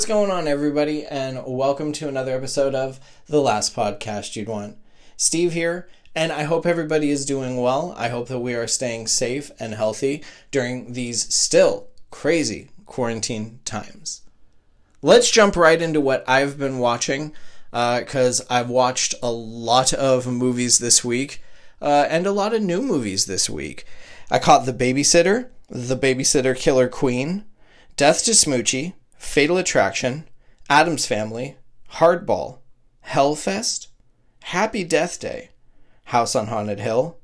What's going on, everybody, and welcome to another episode of The Last Podcast You'd Want. Steve here, and I hope everybody is doing well. I hope that we are staying safe and healthy during these still crazy quarantine times. Let's jump right into what I've been watching, because uh, I've watched a lot of movies this week, uh, and a lot of new movies this week. I caught The Babysitter, The Babysitter Killer Queen, Death to Smoochy, Fatal Attraction, Addams Family, Hardball, Hellfest, Happy Death Day, House on Haunted Hill,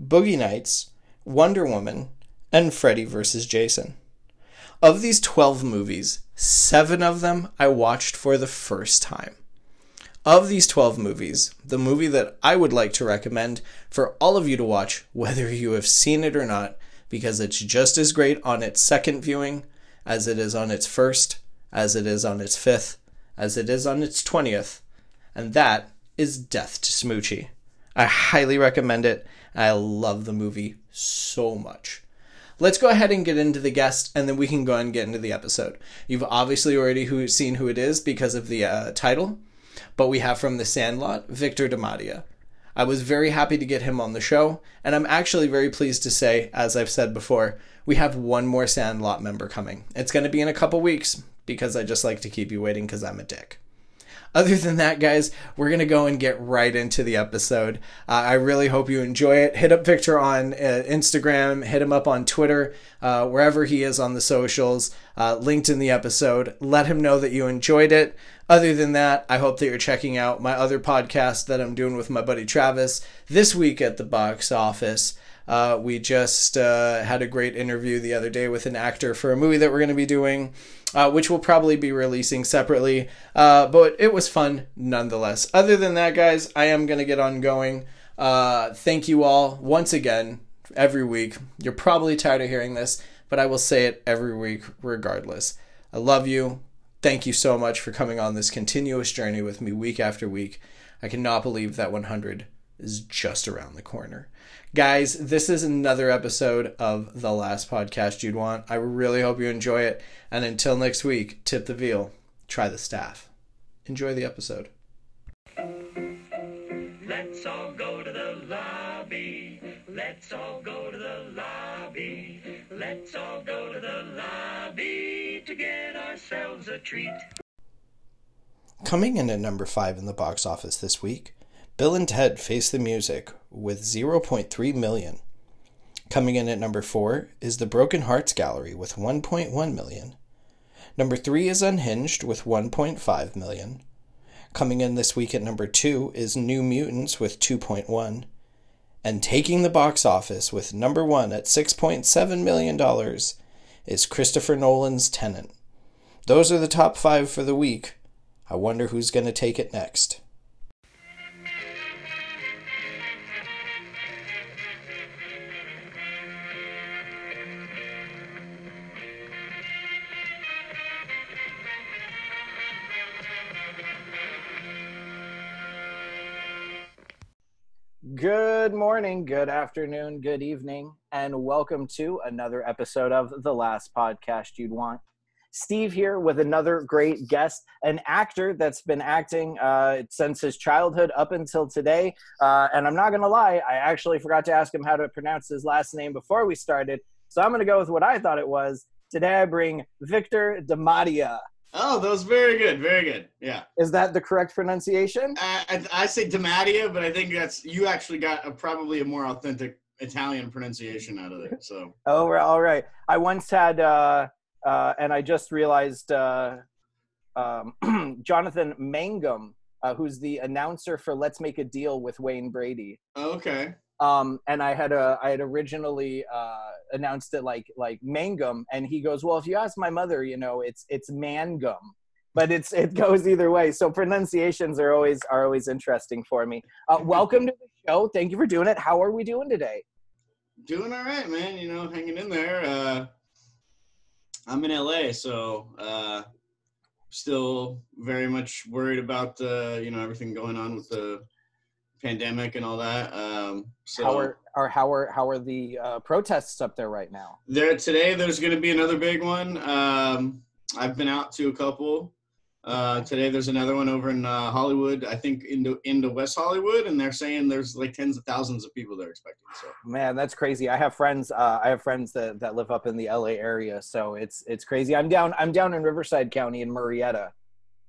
Boogie Nights, Wonder Woman, and Freddy vs. Jason. Of these 12 movies, seven of them I watched for the first time. Of these 12 movies, the movie that I would like to recommend for all of you to watch, whether you have seen it or not, because it's just as great on its second viewing as it is on its first, as it is on its fifth, as it is on its twentieth, and that is Death to Smoochy. I highly recommend it. I love the movie so much. Let's go ahead and get into the guest, and then we can go and get into the episode. You've obviously already who, seen who it is because of the uh, title, but we have from The Sandlot, Victor DiMattia. I was very happy to get him on the show, and I'm actually very pleased to say, as I've said before, we have one more Sandlot member coming. It's going to be in a couple weeks because I just like to keep you waiting because I'm a dick. Other than that, guys, we're going to go and get right into the episode. Uh, I really hope you enjoy it. Hit up Victor on uh, Instagram, hit him up on Twitter, uh, wherever he is on the socials, uh, linked in the episode. Let him know that you enjoyed it. Other than that, I hope that you're checking out my other podcast that I'm doing with my buddy Travis this week at the box office. Uh, we just uh, had a great interview the other day with an actor for a movie that we're going to be doing, uh, which we'll probably be releasing separately. Uh, but it was fun nonetheless. Other than that, guys, I am going to get on going. Uh, thank you all once again every week. You're probably tired of hearing this, but I will say it every week regardless. I love you. Thank you so much for coming on this continuous journey with me week after week. I cannot believe that 100 is just around the corner. Guys, this is another episode of The Last Podcast You'd Want. I really hope you enjoy it. And until next week, tip the veal, try the staff. Enjoy the episode. Let's all go to the lobby. Let's all go to the lobby. Let's all go to the lobby to get ourselves a treat. Coming in at number five in the box office this week Bill and Ted Face the Music with 0.3 million. Coming in at number 4 is The Broken Hearts Gallery with 1.1 million. Number 3 is Unhinged with 1.5 million. Coming in this week at number 2 is New Mutants with 2.1. And taking the box office with number 1 at 6.7 million dollars is Christopher Nolan's Tenet. Those are the top 5 for the week. I wonder who's going to take it next. Good morning, good afternoon, good evening, and welcome to another episode of The Last Podcast You'd Want. Steve here with another great guest, an actor that's been acting uh, since his childhood up until today. Uh, and I'm not going to lie, I actually forgot to ask him how to pronounce his last name before we started. So I'm going to go with what I thought it was. Today I bring Victor DiMattia. Oh, that was very good. Very good. Yeah. Is that the correct pronunciation? I, I, I say DiMattia, but I think that's you actually got a, probably a more authentic Italian pronunciation out of it. So. Oh, all right. I once had, uh, uh, and I just realized uh, um, Jonathan Mangum, uh, who's the announcer for Let's Make a Deal with Wayne Brady. Okay. Um, and I had a, I had originally uh, announced it like like mangum, and he goes, "Well, if you ask my mother, you know, it's it's mangum." But it's it goes either way. So pronunciations are always are always interesting for me. Uh, welcome to the show. Thank you for doing it. How are we doing today? Doing all right, man. You know, hanging in there. Uh, I'm in LA, so uh, still very much worried about uh, you know everything going on with the pandemic and all that. Um, so how are, are how are how are the uh, protests up there right now? There today. There's going to be another big one. Um, I've been out to a couple. Uh, today there's another one over in uh, Hollywood. I think into into West Hollywood, and they're saying there's like tens of thousands of people they're expecting. So Man, that's crazy. I have friends. Uh, I have friends that, that live up in the LA area, so it's it's crazy. I'm down. I'm down in Riverside County in Murrieta.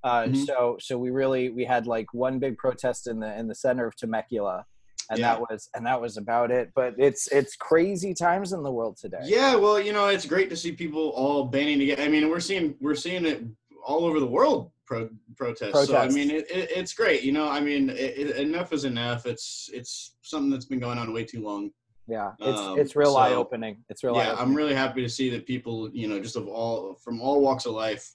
Uh, Mhm. So so we really we had like one big protest in the in the center of Temecula, and Yeah. that was and that was about it. But it's it's crazy times in the world today. yeah, well, you know, it's great to see people all banding together. I mean, we're seeing we're seeing it all over the world. Pro, protests. So I mean, it, it, it's great. You know, I mean, it, enough is enough. It's it's something that's been going on way too long. Yeah, it's Um, it's real so- eye opening. It's real eye yeah. I'm really happy to see that people, you know, just of all from all walks of life,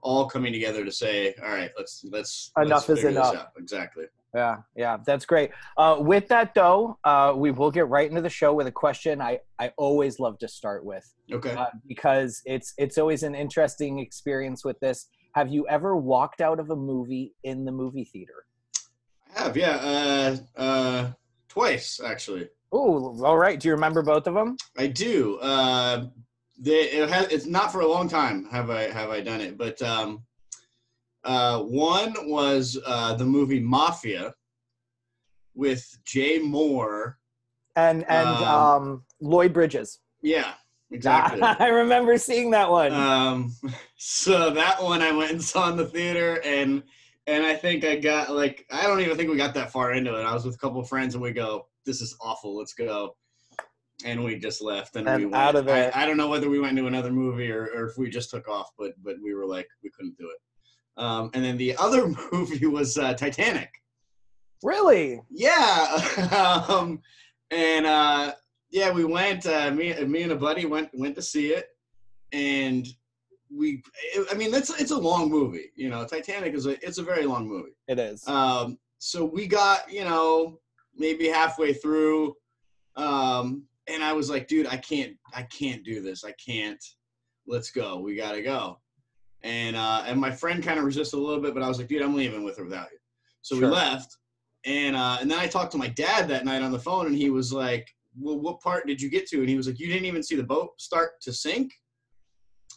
all coming together to say, all right, let's let's Enough let's is enough. out." Exactly. Yeah, yeah, that's great. Uh, with that though, uh, we will get right into the show with a question I I always love to start with. Okay. uh, because it's it's always an interesting experience with this. Have you ever walked out of a movie in the movie theater? I have, yeah, uh, uh, twice actually. Oh, all right. Do you remember both of them? I do. Uh, they, it has, it's not for a long time have I have I done it, but um, uh, one was uh, the movie Mafia with Jay Mohr. And and um, Um, Lloyd Bridges. Yeah, exactly. I remember seeing that one. um, so that one I went and saw in the theater, and and I think I got like I don't even think we got that far into it. I was with a couple of friends, and we go, "This is awful. Let's go." And we just left, and, And we went. out of there. I, I don't know whether we went to another movie or, or if we just took off, but but we were like we couldn't do it. Um, and then the other movie was uh, Titanic. really? Yeah. um, and uh, yeah, we went. Uh, me, me and a buddy went went to see it, and we. I mean, that's it's a long movie. You know, Titanic is a it's a very long movie. It is. Um, so we got you know maybe halfway through, um, and I was like, dude, I can't I can't do this. I can't. Let's go. We gotta go. And uh, and my friend kind of resisted a little bit, but I was like, dude, I'm leaving with or without you. So Sure. we left, and uh, and then I talked to my dad that night on the phone, and he was like, well, what part did you get to? And he was like, you didn't even see the boat start to sink.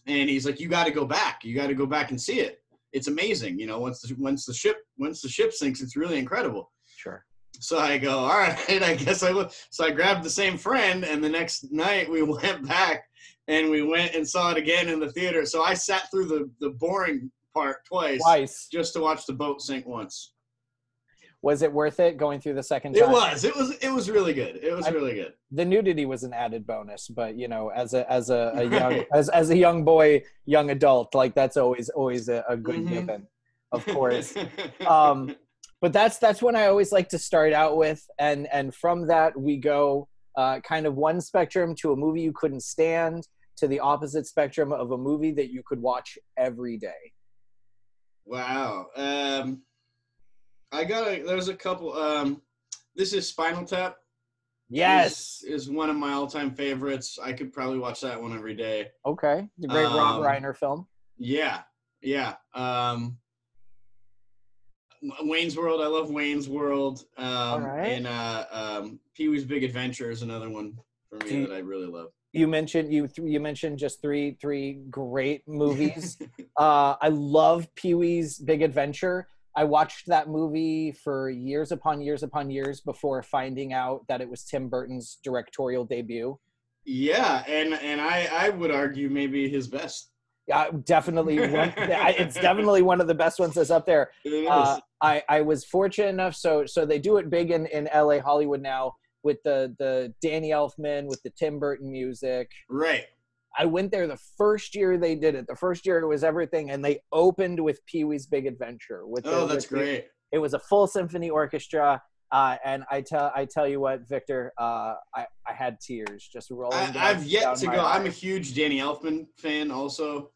And he's like, you got to go back. You got to go back and see it. It's amazing. You know, once the once the ship once the ship sinks, it's really incredible. sure. So I go, all right, I guess I will. So I grabbed the same friend, and the next night we went back and we went and saw it again in the theater. So I sat through the the boring part twice, Twice. just to watch the boat sink once. Was it worth it going through the second It was, it was, it was really good. It was I- really good. The nudity was an added bonus, but you know, as a as a, a young Right. as as a young boy, young adult, like that's always always a, a good Mhm. given, of course. um, but that's that's when I always like to start out with, and and from that we go uh, kind of one spectrum to a movie you couldn't stand to the opposite spectrum of a movie that you could watch every day. Wow. Um, I got a. There's a couple. Um, this is Spinal Tap. Yes. is, is one of my all-time favorites. I could probably watch that one every day. Okay. The great Rob Um, Reiner film. Yeah, yeah. Um, Wayne's World. I love Wayne's World. Um, All right. And uh, um, Pee Wee's Big Adventure is another one for me that I really love. You mentioned you th- you mentioned just three three great movies. uh, I love Pee Wee's Big Adventure. I watched that movie for years upon years upon years before finding out that it was Tim Burton's directorial debut. yeah, and and I I would argue maybe his best. Yeah, definitely. One, it's definitely one of the best ones that's up there. It is. Uh, I, I was fortunate enough, so so they do it big in, in LA, Hollywood now with the the Danny Elfman with the Tim Burton music. right. I went there the first year they did it. The first year it was everything, and they opened with Pee Wee's Big Adventure. With the- Oh, that's with the- great. it was a full symphony orchestra, uh, and I tell I tell you what, Victor, uh, I I had tears just rolling. I, down- I've yet to go. I'm a huge Danny Elfman fan, also,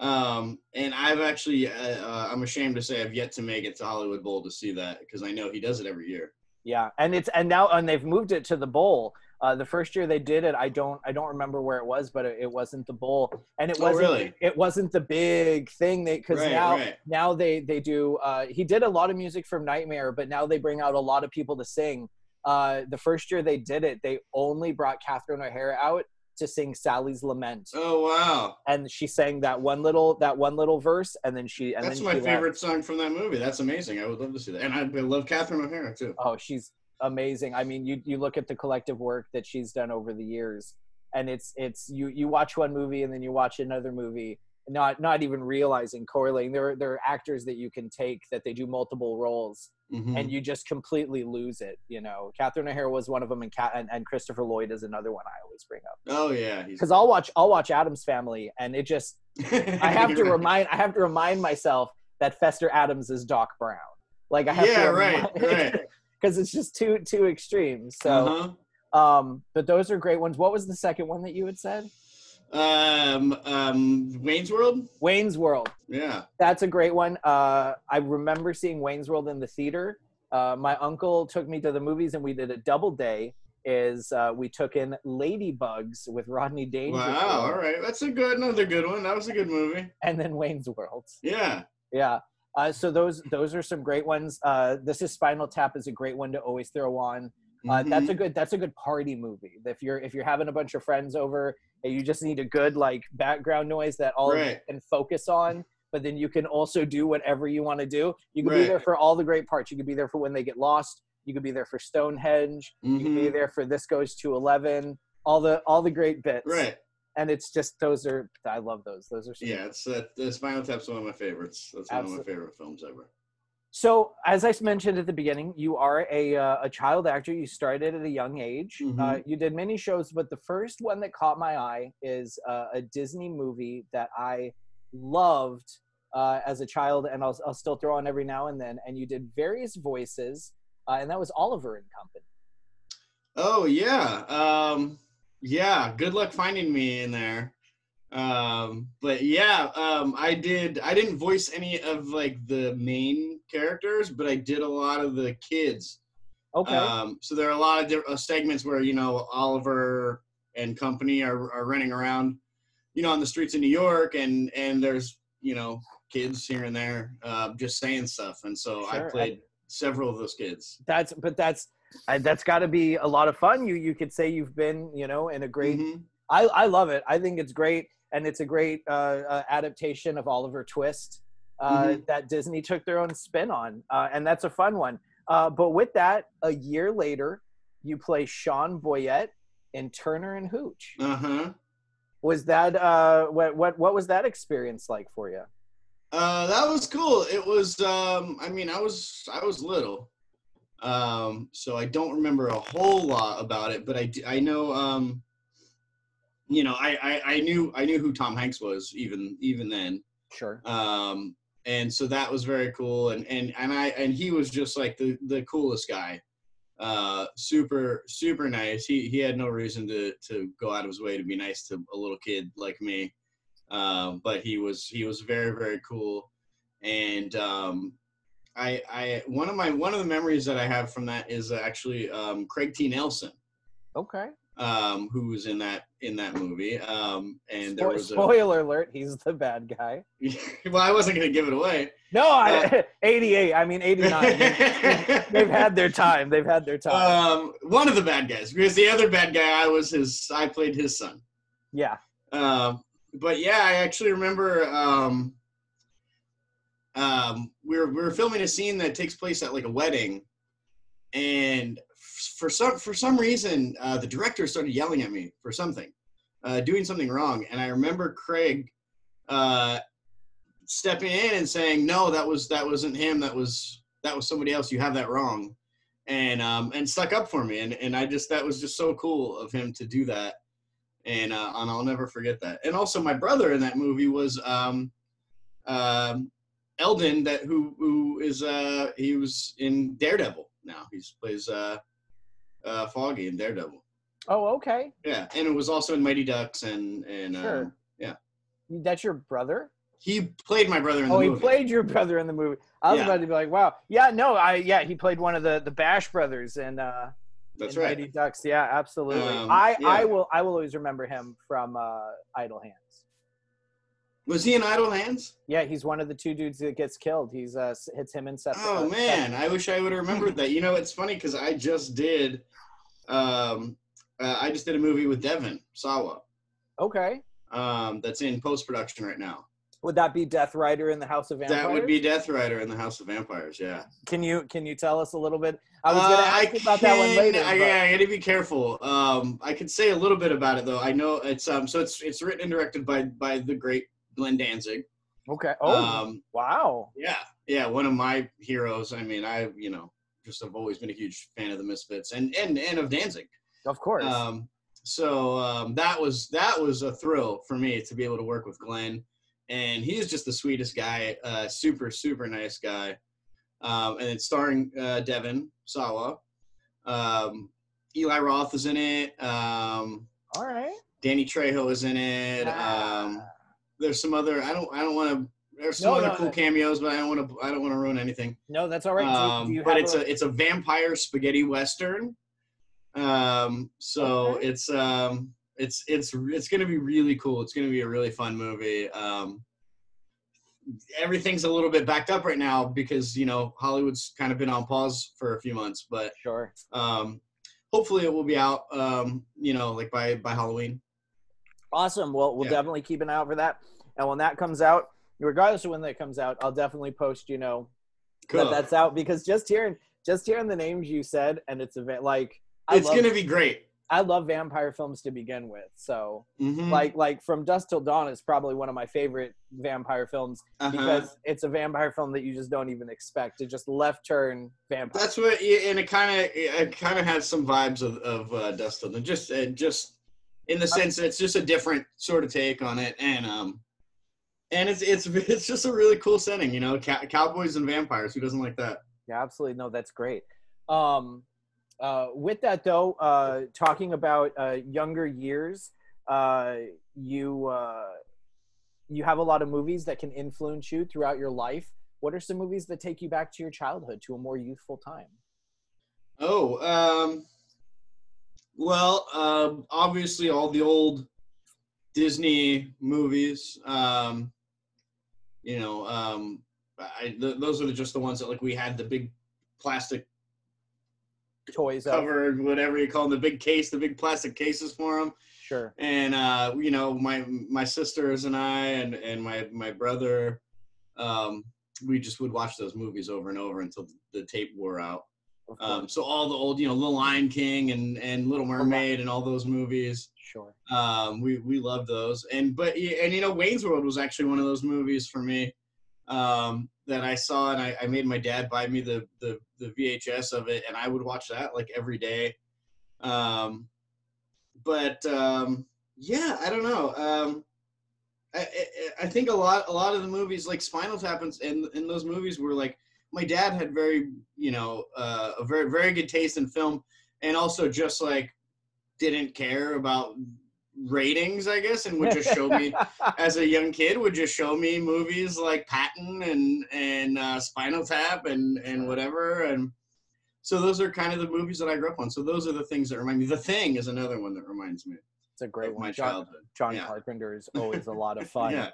um, and I've actually uh, uh, I'm ashamed to say I've yet to make it to Hollywood Bowl to see that because I know he does it every year. Yeah, and it's and now and they've moved it to the bowl. Uh, the first year they did it, I don't I don't remember where it was, but it, it wasn't the bowl, and it Oh, wasn't really? it wasn't the big thing they because Right, now right. now they they do. Uh, he did a lot of music from Nightmare, but now they bring out a lot of people to sing. Uh, the first year they did it, they only brought Catherine O'Hara out to sing Sally's Lament, Oh wow, and she sang that one little that one little verse, and then she and that's then my she left. favorite song from that movie. That's amazing. I would love to see that, and I, I love Catherine O'Hara too. Oh, she's amazing. I mean, you you look at the collective work that she's done over the years, and it's it's you you watch one movie and then you watch another movie, not not even realizing correlating. There there are actors that you can take that they do multiple roles, Mhm. and you just completely lose it. You know, Catherine O'Hara was one of them, and and, and Christopher Lloyd is another one I always bring up oh yeah, because I'll watch I'll watch Addams Family, and it just I have to remind I have to remind myself that Fester Addams is Doc Brown. Like I have Yeah, to right, right. because it's just too too extreme. So, Uh-huh. um, but those are great ones. What was the second one that you had said? Um, um, Wayne's World. Wayne's World. Yeah. That's a great one. Uh, I remember seeing Wayne's World in the theater. Uh, my uncle took me to the movies, and we did a double day. Is uh, we took in Ladybugs with Rodney Dangerfield, Wow. All right, that's a good, another good one. That was a good movie. and then Wayne's World. Yeah. Yeah. Uh, so those those are some great ones. Uh, this is Spinal Tap is a great one to always throw on. Uh, That's a good that's a good party movie. If you're if you're having a bunch of friends over you just need a good like background noise that all of you can focus on, but then you can also do whatever you want to do. You can be there for all the great parts. You could be there for when they get lost. You could be there for Stonehenge. You could be Mhm. there for this goes to eleven. All the all the great bits. Right. And it's just those are I love those. Those are Yeah, it's uh, the Spinal Tap's one of my favorites. That's one of my favorite films ever. So, as I mentioned at the beginning, you are a uh, a child actor. You started at a young age. Uh, Mhm. you did many shows, but the first one that caught my eye is uh, a Disney movie that I loved uh, as a child, and I'll, I'll still throw on every now and then. And you did various voices, uh, and that was Oliver and Company. Oh yeah, um, yeah. Good luck finding me in there. Um, but yeah, um, I did. I didn't voice any of like the main characters, but I did a lot of the kids. Okay. Um, so there are a lot of different segments where you know Oliver and company are, are running around, you know, on the streets of New York, and and there's you know kids here and there uh, just saying stuff, and so I Sure, played several of those kids. that's but that's uh, that's got to be a lot of fun. You you could say you've been you know in a great Mhm. I, I love it. I think it's great, and it's a great uh, uh, adaptation of Oliver Twist uh, Mhm. that Disney took their own spin on, uh, and that's a fun one. Uh, but with that, a year later, you play Sean Boyette in Turner and Hooch. Uh huh. Was that uh, what what what was that experience like for you? Uh, that was cool. It was. Um, I mean, I was I was little, um, so I don't remember a whole lot about it. But I I know. Um, you know, I, I I knew I knew who Tom Hanks was even even then. Sure. Um, and so that was very cool. And and and I and he was just like the the coolest guy. Uh, super super nice. He he had no reason to to go out of his way to be nice to a little kid like me um, but he was he was very very cool and um, I I one of my one of the memories that I have from that is actually um, Craig T Nelson Okay. Um, who was in that in that movie um, and there was a spoiler alert: he's the bad guy. well I wasn't gonna give it away No, I, Uh, 88. I mean 89. They've- They've had their time. They've had their time. um, one of the bad guys because the other bad guy I was his I played his son yeah. Um, but yeah, I actually remember um, um, we were we were filming a scene that takes place at like a wedding, and for some for some reason uh, the director started yelling at me for something, uh, doing something wrong, and I remember Craig uh, stepping in and saying, "No, that was that wasn't him. That was that was somebody else. You have that wrong." And um, and stuck up for me, and, and I just that was just so cool of him to do that and uh, and I'll never forget that. And also, my brother in that movie was um, um, Elden, that who who is uh, he was in Daredevil now. He plays uh, uh, Foggy in Daredevil. Oh, okay. Yeah, and it was also in Mighty Ducks and and Sure. um, That's your brother? he played my brother in the movie. Oh, he played your brother in the movie. I was Yeah. about to be like, wow. Yeah, no, I yeah, he played one of the the Bash brothers in uh That's right. Mighty Ducks. Yeah, absolutely. Um, I yeah. I will I will always remember him from uh Idle Hands. Was he in Idle Hands? Yeah, he's one of the two dudes that gets killed. He's uh hits him and Seth. Oh uh, man, I wish I would have remembered that. You know, it's funny because I just did um, uh, I just did a movie with Devon Sawa. Okay. Um, that's in post production right now. Would that be Death Rider in the House of Vampires? That would be Death Rider in the House of Vampires. Yeah. Can you can you tell us a little bit? I was going to Uh, ask about that one can- later. I, but- yeah, I gotta be careful. Um, I could say a little bit about it though. I know it's um, so it's it's written and directed by by the great Glenn Danzig. Okay. Oh, Um, wow. yeah, yeah, one of my heroes. I mean, I you know just have always been a huge fan of the Misfits and and and of Danzig. Of course. Um, so um, that was that was a thrill for me to be able to work with Glenn, and he's just the sweetest guy, uh, super super nice guy. Um, and it's starring uh, Devon Sawa. Um, Eli Roth is in it. Um, All right. Danny Trejo is in it. Um, there's some other. I don't. I don't want to. There's some No, other no, cool no. cameos, but I don't want to. I don't want to ruin anything. no, that's all right. Do you- Um, do you but it's a it's a vampire spaghetti western. Um, so Okay. it's um it's it's it's gonna be really cool. It's gonna be a really fun movie. Um, everything's a little bit backed up right now because you know Hollywood's kind of been on pause for a few months, but sure. um, hopefully it will be out. Um, you know, like by by Halloween. Awesome. Well, we'll Yeah. definitely keep an eye out for that. And when that comes out, regardless of when that comes out, I'll definitely post. You know Cool. that that's out because just hearing just hearing the names you said and it's a va- like I it's love, gonna be great. I love vampire films to begin with. So Mhm. like like from Dusk Till Dawn is probably one of my favorite vampire films Uh-huh. because it's a vampire film that you just don't even expect. It just left turn vampire. That's what, and it kind of it kind of has some vibes of of uh, Dusk Till Dawn. Just uh, just in the sense that it's just a different sort of take on it, and um, and it's it's it's just a really cool setting, you know, cow- cowboys and vampires. Who doesn't like that? Yeah, absolutely. No, that's great. Um, uh, with that though, uh, talking about uh, younger years, uh, you uh, you have a lot of movies that can influence you throughout your life. What are some movies that take you back to your childhood, to a more youthful time? Oh, um, well, um, obviously all the old Disney movies. Um, you know, um, I, th- those are the, just the ones that like we had the big plastic Toys up, covered, whatever you call them, the big case, the big plastic cases for them. sure. And uh, you know, my my sisters and I and and my my brother, um, we just would watch those movies over and over until the tape wore out. Um, so all the old, you know, The Lion King and and Little Mermaid and all those movies, Sure. um, we we love those. And but and you know, Wayne's World was actually one of those movies for me um, that I saw, and I, I made my dad buy me the, the the VHS of it, and I would watch that like every day. Um, but um, yeah, I don't know. Um, I, I I think a lot a lot of the movies like Spinal Tap and in those movies were like my dad had very you know uh, a very very good taste in film, and also just like didn't care about ratings, I guess, and would just show me as a young kid would just show me movies like Patton and and uh, Spinal Tap and and whatever and so those are kind of the movies that I grew up on. So those are the things that remind me. The Thing is another one that reminds me it's a great of my one. John, childhood. John Yeah. Carpenter is always a lot of fun. Yeah.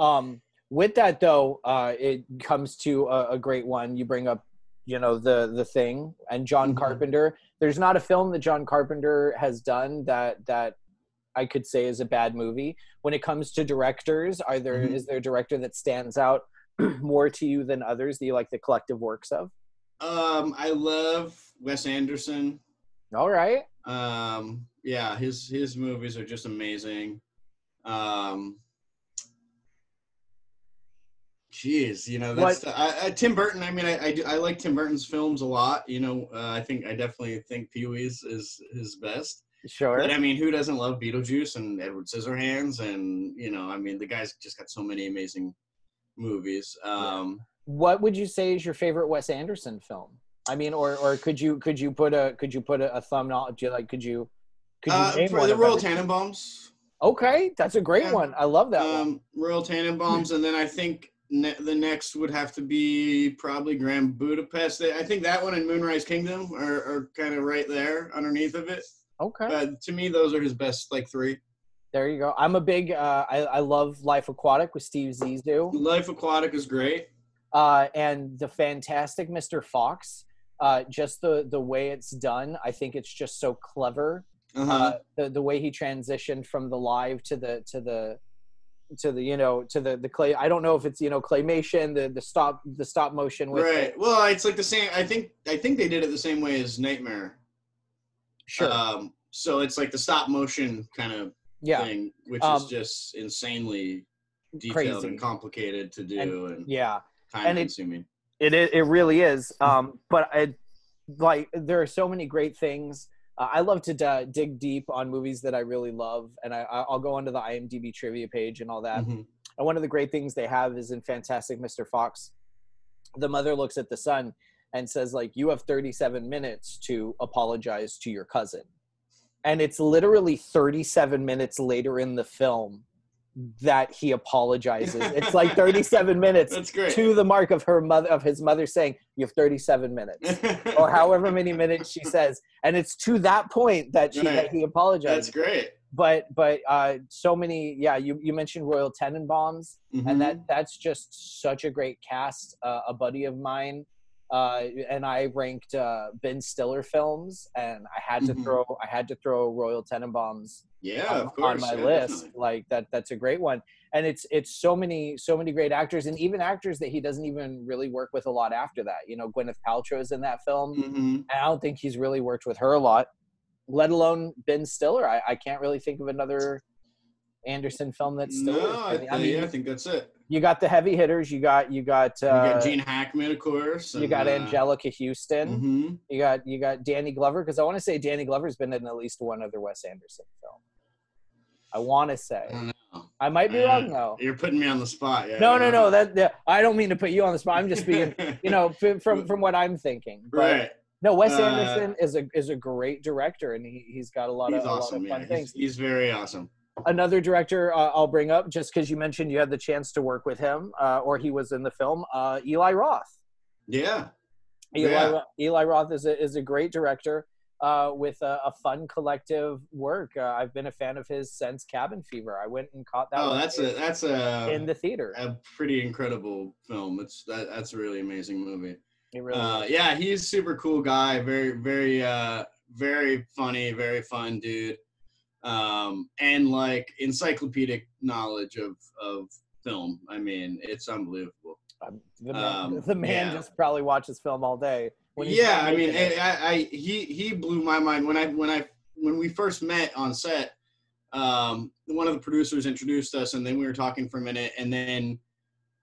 Um, with that though, uh, it comes to a, a great one. You bring up, you know, the the thing and John Mhm. Carpenter. There's not a film that John Carpenter has done that that I could say is a bad movie. When it comes to directors, are there is Mhm. there a director that stands out more to you than others that you like the collective works of? Um, I love Wes Anderson. All right. Um, yeah, his his movies are just amazing. Um, Jeez, you know that's I, I, Tim Burton. I mean, I, I I like Tim Burton's films a lot. You know, uh, I think I definitely think Pee Wee's is his best. Sure. But I mean, who doesn't love Beetlejuice and Edward Scissorhands? And you know, I mean, the guy's just got so many amazing movies. Um, what would you say is your favorite Wes Anderson film? I mean, or or could you could you put a could you put a, a thumbnail? Do you like could you could you uh, name for one the Royal Tenenbaums. Okay, that's a great Yeah. one. I love that one. Um, Royal Tenenbaums, and then I think ne- the next would have to be probably Grand Budapest. I think that one and Moonrise Kingdom are, are kind of right there underneath of it. Okay, Uh, to me, those are his best like three. there you go. I'm a big. Uh, I I love Life Aquatic with Steve Zissou, Life Aquatic is great. uh, and the fantastic Mr. Fox. Uh, just the the way it's done, I think it's just so clever. Uh-huh. uh, the the way he transitioned from the live to the to the to the you know to the the clay i don't know if it's you know claymation the the stop the stop motion with right. it. Well, it's like the same. I think I think they did it the same way as Nightmare. sure Um, so it's like the stop motion kind of yeah thing, which Um, is just insanely detailed crazy. and complicated to do and, yeah time and it- consuming. It it, it really is. Um, but I like there are so many great things. Uh, I love to d- dig deep on movies that I really love, and I I'll go onto the IMDb trivia page and all that. Mhm. And one of the great things they have is in Fantastic Mr. Fox, the mother looks at the son and says like, "You have 37 minutes to apologize to your cousin," and it's literally 37 minutes later in the film that he apologizes. it's like 37 minutes to the mark of her mother of his mother saying you have 37 minutes or however many minutes she says and it's to that point that she Right. that he apologizes. That's great. but but uh so many yeah you you mentioned royal tenenbaums Mhm. and that that's just such a great cast uh, a buddy of mine uh and i ranked uh ben stiller films and i had to Mhm. throw i had to throw royal tenenbaums yeah, on, course. on my yeah, list definitely. like that that's a great one and it's it's so many so many great actors and even actors that he doesn't even really work with a lot after that you know gwyneth paltrow's in that film Mhm. and i don't think he's really worked with her a lot let alone ben stiller i, I can't really think of another anderson film that's still No, I, I mean yeah, I think that's it. you got the heavy hitters you got you got uh, got Gene Hackman, of course. you and, got uh, angelica huston mhm. you got you got danny glover because i want to say danny glover's been in at least one other wes anderson film i want to say I. I might be Uh, wrong though. You're putting me on the spot. Yeah. No, no, no. That, that I don't mean to put you on the spot. I'm just being, you know, from from what I'm thinking. But right. no, Wes Uh, Anderson is a is a great director, and he he's got a lot He's of awesome. a lot of Yeah, fun he's, things. he's very awesome. Another director uh, I'll bring up, just because you mentioned you had the chance to work with him, uh, or he was in the film. Uh, Eli Roth. Yeah. Eli, Yeah. Eli Roth is a is a great director. Uh, with a, a fun collective work, uh, I've been a fan of his since Cabin Fever. I went and caught that. Oh, that's in, a that's a in the theater. a pretty incredible film. It's that that's a really amazing movie. It really Uh, yeah, he's a super cool guy. Very very uh very funny, very fun dude. Um, and like encyclopedic knowledge of of film. I mean, it's unbelievable. Um, the man, Um, the man yeah. just probably watches film all day. yeah i mean. I, I, I he he blew my mind when i when i when we first met on set um one of the producers introduced us and then we were talking for a minute and then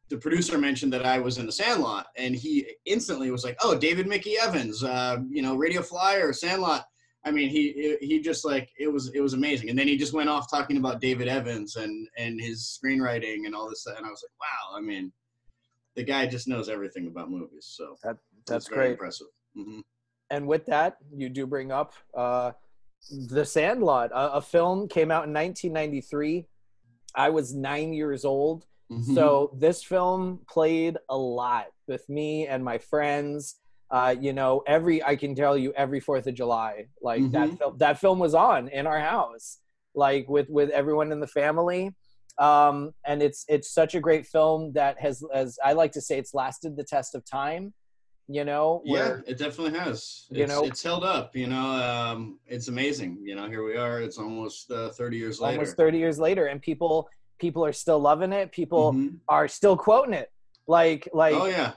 the producer mentioned that i was in the sandlot and he instantly was like oh david mickey evans uh you know radio flyer sandlot i mean he he just like it was it was amazing and then he just went off talking about david evans and and his screenwriting and all this and i was like wow i mean the guy just knows everything about movies so That's very great. impressive hmm And with that, you do bring up uh, The Sandlot. A, a film came out in 1993. I was nine years old. Mm-hmm. So this film played a lot with me and my friends. Uh, you know, every I can tell you every Fourth of July, like that Mhm. film. That film was on in our house, like with with everyone in the family. Um, and it's it's such a great film that has, as I like to say, it's lasted the test of time. You know, yeah, it definitely has. You It's, know- it's held up. You know, um, it's amazing. You know, here we are. It's almost uh, 30 years later. almost 30 years later, and people people are still loving it. People Mhm. are still quoting it. Like like oh yeah,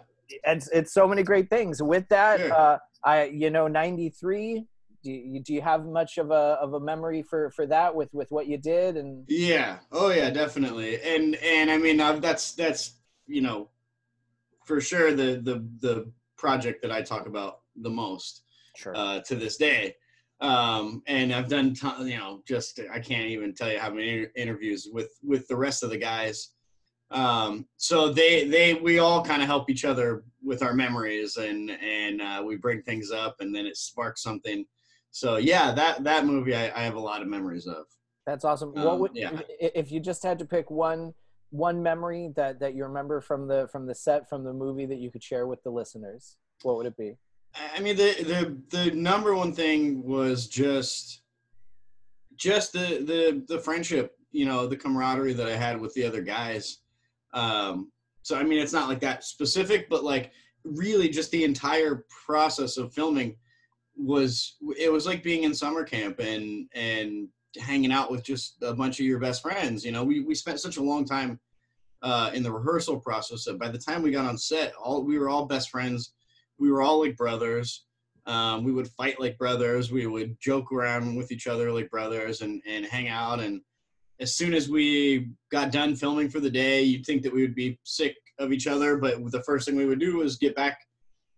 it's it's so many great things with that uh i you know 93 do you, do you have much of a of a memory for for that with with what you did and yeah. Oh yeah, definitely. And and I mean uh, that's that's you know for sure the the the project that I talk about the most sure uh, to this day. Um, and I've done, ton, you know, just I can't even tell you how many interviews with with the rest of the guys. Um, so they they we all kind of help each other with our memories, and and uh, we bring things up, and then it sparks something. So yeah, that that movie I, I have a lot of memories of. that's awesome what um, would yeah. if you just had to pick one one memory that that you remember from the from the set from the movie that you could share with the listeners what would it be I mean, the the the number one thing was just just the the the friendship, you know, the camaraderie that I had with the other guys. Um, so I mean, it's not like that specific, but like really just the entire process of filming was it was like being in summer camp and and hanging out with just a bunch of your best friends. You know, we we spent such a long time uh, in the rehearsal process that by the time we got on set, all we were all best friends. We were all like brothers. Um, we would fight like brothers. We would joke around with each other like brothers and and hang out. And as soon as we got done filming for the day, you'd think that we would be sick of each other, but the first thing we would do was get back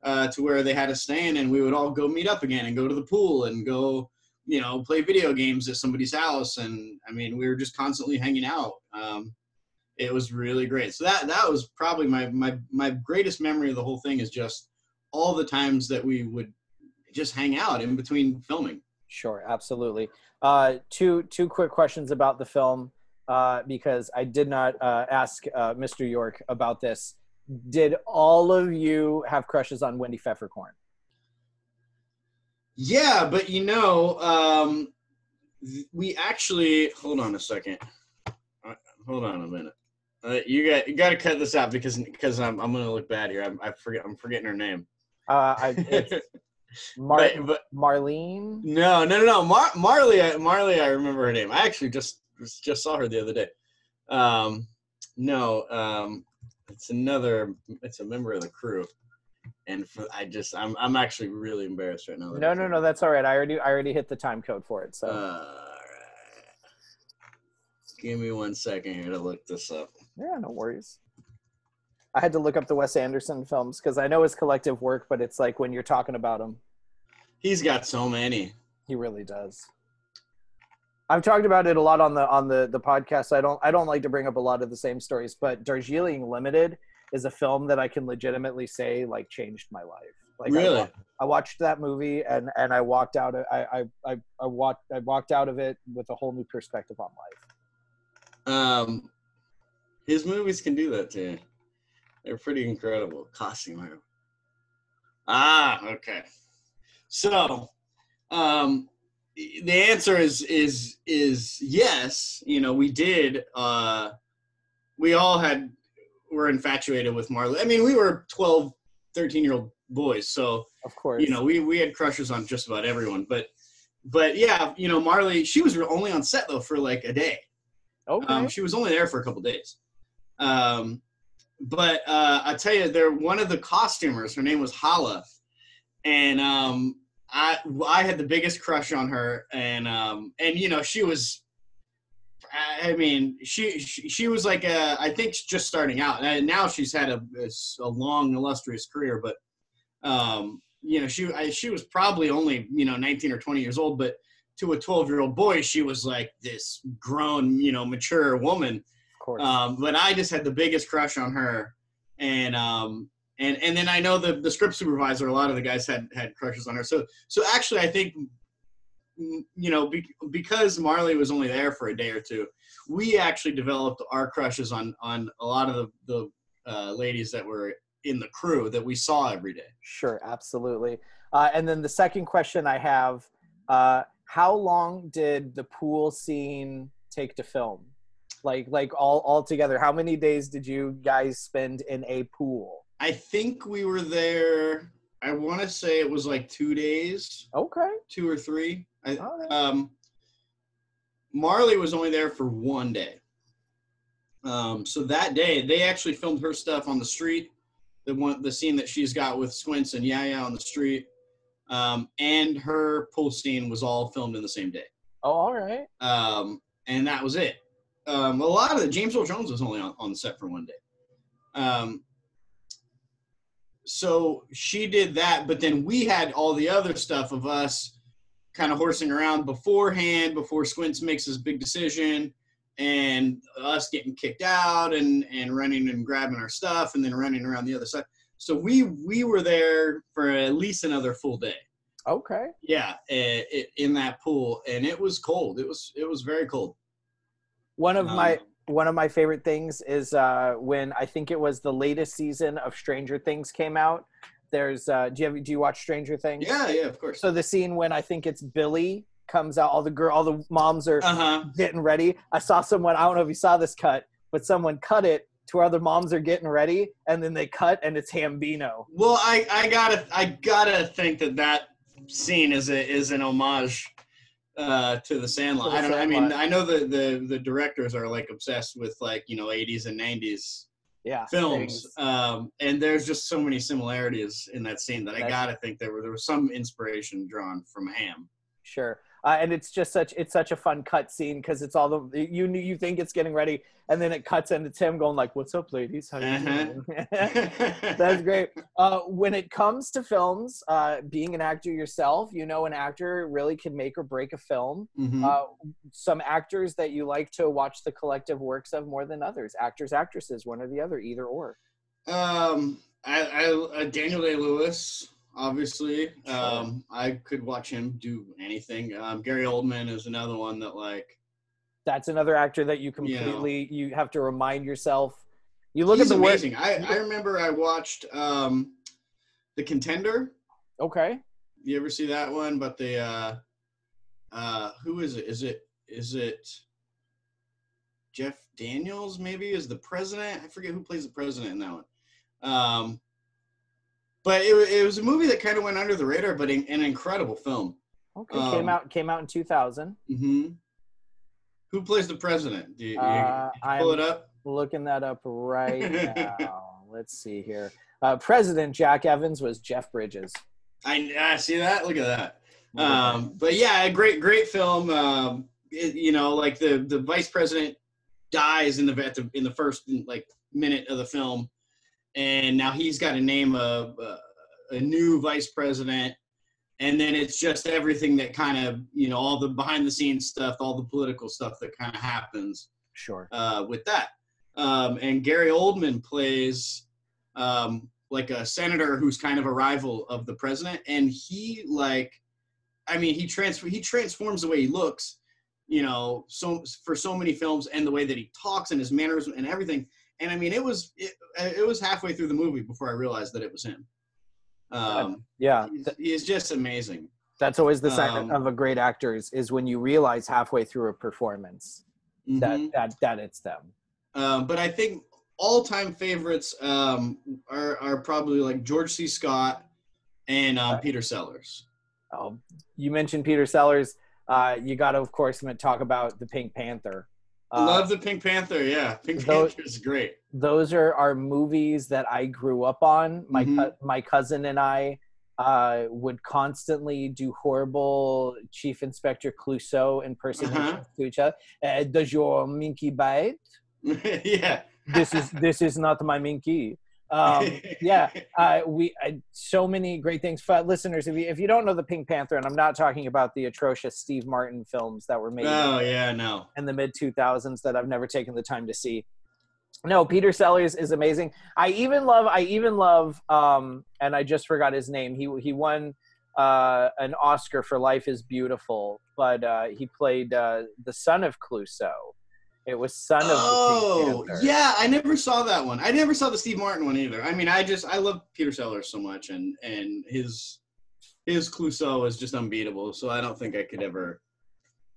uh, to where they had us staying, and we would all go meet up again and go to the pool and go, you know, play video games at somebody's house. And I mean, we were just constantly hanging out. Um, it was really great. So that that was probably my my my greatest memory of the whole thing is just all the times that we would just hang out in between filming. Sure, absolutely. Uh, two two quick questions about the film uh, because I did not uh, ask uh, Mr. York about this did all of you have crushes on Wendy Peffercorn? Yeah, but you know, um, we actually hold on a second. Uh, hold on a minute. Uh, you got you got to cut this out because because I'm I'm gonna look bad here. I'm, I forget I'm forgetting her name. Uh, I, Mar- but, but, Marlene. No, no, no, no. Mar- Marley, Marley. I remember her name. I actually just just saw her the other day. Um, no, um, it's another. It's a member of the crew, and for, I just I'm I'm actually really embarrassed right now. No, no, no, that's all right. I already I already hit the time code for it. So. Uh, Give me one second here to look this up. Yeah, no worries. I had to look up the Wes Anderson films because I know his collective work, but it's like when you're talking about him. He's got so many. He really does. I've talked about it a lot on the on the the podcast. I don't I don't like to bring up a lot of the same stories, but Darjeeling Limited is a film that I can legitimately say like changed my life. Like really, I, I watched that movie and and I walked out. I I I, I walked I walked out of it with a whole new perspective on life. Um, his movies can do that too. They're pretty incredible. Costume. Ah, okay. So, um, the answer is is is yes. You know we did uh we all had were infatuated with marley i mean we were 12 13 year old boys so of course. you know we we had crushes on just about everyone. But but yeah you know marley she was only on set though for like a day. Okay. Um, she was only there for a couple days. Um but uh i tell you there one of the costumers her name was hala. And um I I had the biggest crush on her, and um and you know she was. I mean, she, she she was like a, I think just starting out, and now she's had a, a long illustrious career. But um, you know, she I, she was probably only you know 19 or 20 years old, but to a 12 year old boy, she was like this grown, you know, mature woman. Of course. Um, but I just had the biggest crush on her, and um, and and then I know the the script supervisor. A lot of the guys had had crushes on her. So so actually, I think you know be, because Marley was only there for a day or two, we actually developed our crushes on on a lot of the the uh, ladies that were in the crew that we saw every day. Sure, absolutely. Uh, and then the second question I have: uh, How long did the pool scene take to film? Like like all all together, how many days did you guys spend in a pool? I think we were there. I want to say it was like two days. Okay. Two or three. I, um, Marley was only there for one day. Um, so that day, they actually filmed her stuff on the street. The one, the scene that she's got with Squints and Yeah-Yeah on the street, um, and her pool scene was all filmed in the same day. Oh, all right. Um, and that was it. Um, a lot of the James Earl Jones was only on, on the set for one day. Um, so she did that, but then we had all the other stuff of us kind of horsing around beforehand before Squints makes his big decision and us getting kicked out and and running and grabbing our stuff and then running around the other side. So we we were there for at least another full day. Okay. Yeah, in that pool, and it was cold. It was it was very cold. One of um, my one of my favorite things is uh, when I think it was the latest season of Stranger Things came out. There's uh, do you have, do you watch Stranger Things? Yeah, yeah, of course. So the scene when I think it's Billy comes out, all the girl, all the moms are uh-huh. getting ready. I saw someone. I don't know if you saw this cut, but someone cut it to where the moms are getting ready, and then they cut, and it's Hambino. Well, I I gotta I gotta think that that scene is a, is an homage uh, to the Sandlot. To the I don't. know. I mean, I know the, the the directors are like obsessed with like you know 80s and 90s Yeah. films, um, and there's just so many similarities in that scene that I That's- gotta think there were there was some inspiration drawn from Ham. Sure. Uh, and it's just such it's such a fun cut scene because it's all the you you think it's getting ready and then it cuts and it's him going like what's up ladies how you Uh-huh. doing?" That's great. Uh, when it comes to films, uh, being an actor yourself, you know an actor really can make or break a film. Mhm. Uh, some actors that you like to watch the collective works of more than others. Actors, actresses, one or the other, either or. Um, I, I uh, Daniel Day Lewis, obviously. Um, I could watch him do anything. Um, Gary Oldman is another one that like That's another actor that you completely you have to remind yourself. You look at the work. amazing. I I remember I watched um, the Contender. Okay. You ever see that one? But the uh, uh, who is it? Is it is it Jeff Daniels? Maybe is the president. I forget who plays the president in that one. Um, but it, it was a movie that kind of went under the radar, but an, an incredible film. Okay. Um, came out came out in 2000. hmm Who plays the president? Do you, Uh, you pull I'm it up? looking that up right now. Let's see here. Uh, President Jack Evans was Jeff Bridges. I, I see that. Look at that. Um, but yeah, a great, great film. Um, it, you know, like the the vice president dies in the the, in the first like minute of the film, and now he's got to name a a, a new vice president, and then it's just everything that kind of you know all the behind the scenes stuff, all the political stuff that kind of happens Sure. uh, with that. Um, and Gary Oldman plays um, like a senator who's kind of a rival of the president, and he like, I mean, he transfer he transforms the way he looks, you know, so for so many films, and the way that he talks and his manners and everything. And I mean, it was it, it was halfway through the movie before I realized that it was him. Um, Yeah. he's, just amazing. that's always the sign Um, of a great actor is, is when you realize halfway through a performance that Mhm. that that it's them. Um, but I think all-time favorites um, are are probably like George C. Scott and um, Peter Sellers. Oh, you mentioned Peter Sellers. Uh, you got to, of course, talk about the Pink Panther. Uh, Love the Pink Panther. Yeah, Pink Panther is great. those are our movies that I grew up on. My Mhm. cou- my cousin and I uh, would constantly do horrible Chief Inspector Clouseau impersonations Uh-huh. to each other. Uh, does your minky bite? yeah. This is this is not my minky. Um, yeah, uh, we uh, so many great things. But listeners, if you, if you don't know the Pink Panther, and I'm not talking about the atrocious Steve Martin films that were made Oh yeah, no. in the mid 2000s that I've never taken the time to see. No, Peter Sellers is amazing. I even love I even love um and I just forgot his name. He he won uh an Oscar for Life is Beautiful, but uh he played uh the son of Clouseau. It was son of the Oh yeah, I never saw that one. I never saw the Steve Martin one either. I mean, I just I love Peter Sellers so much, and and his his Clouseau is just unbeatable. So I don't think I could ever,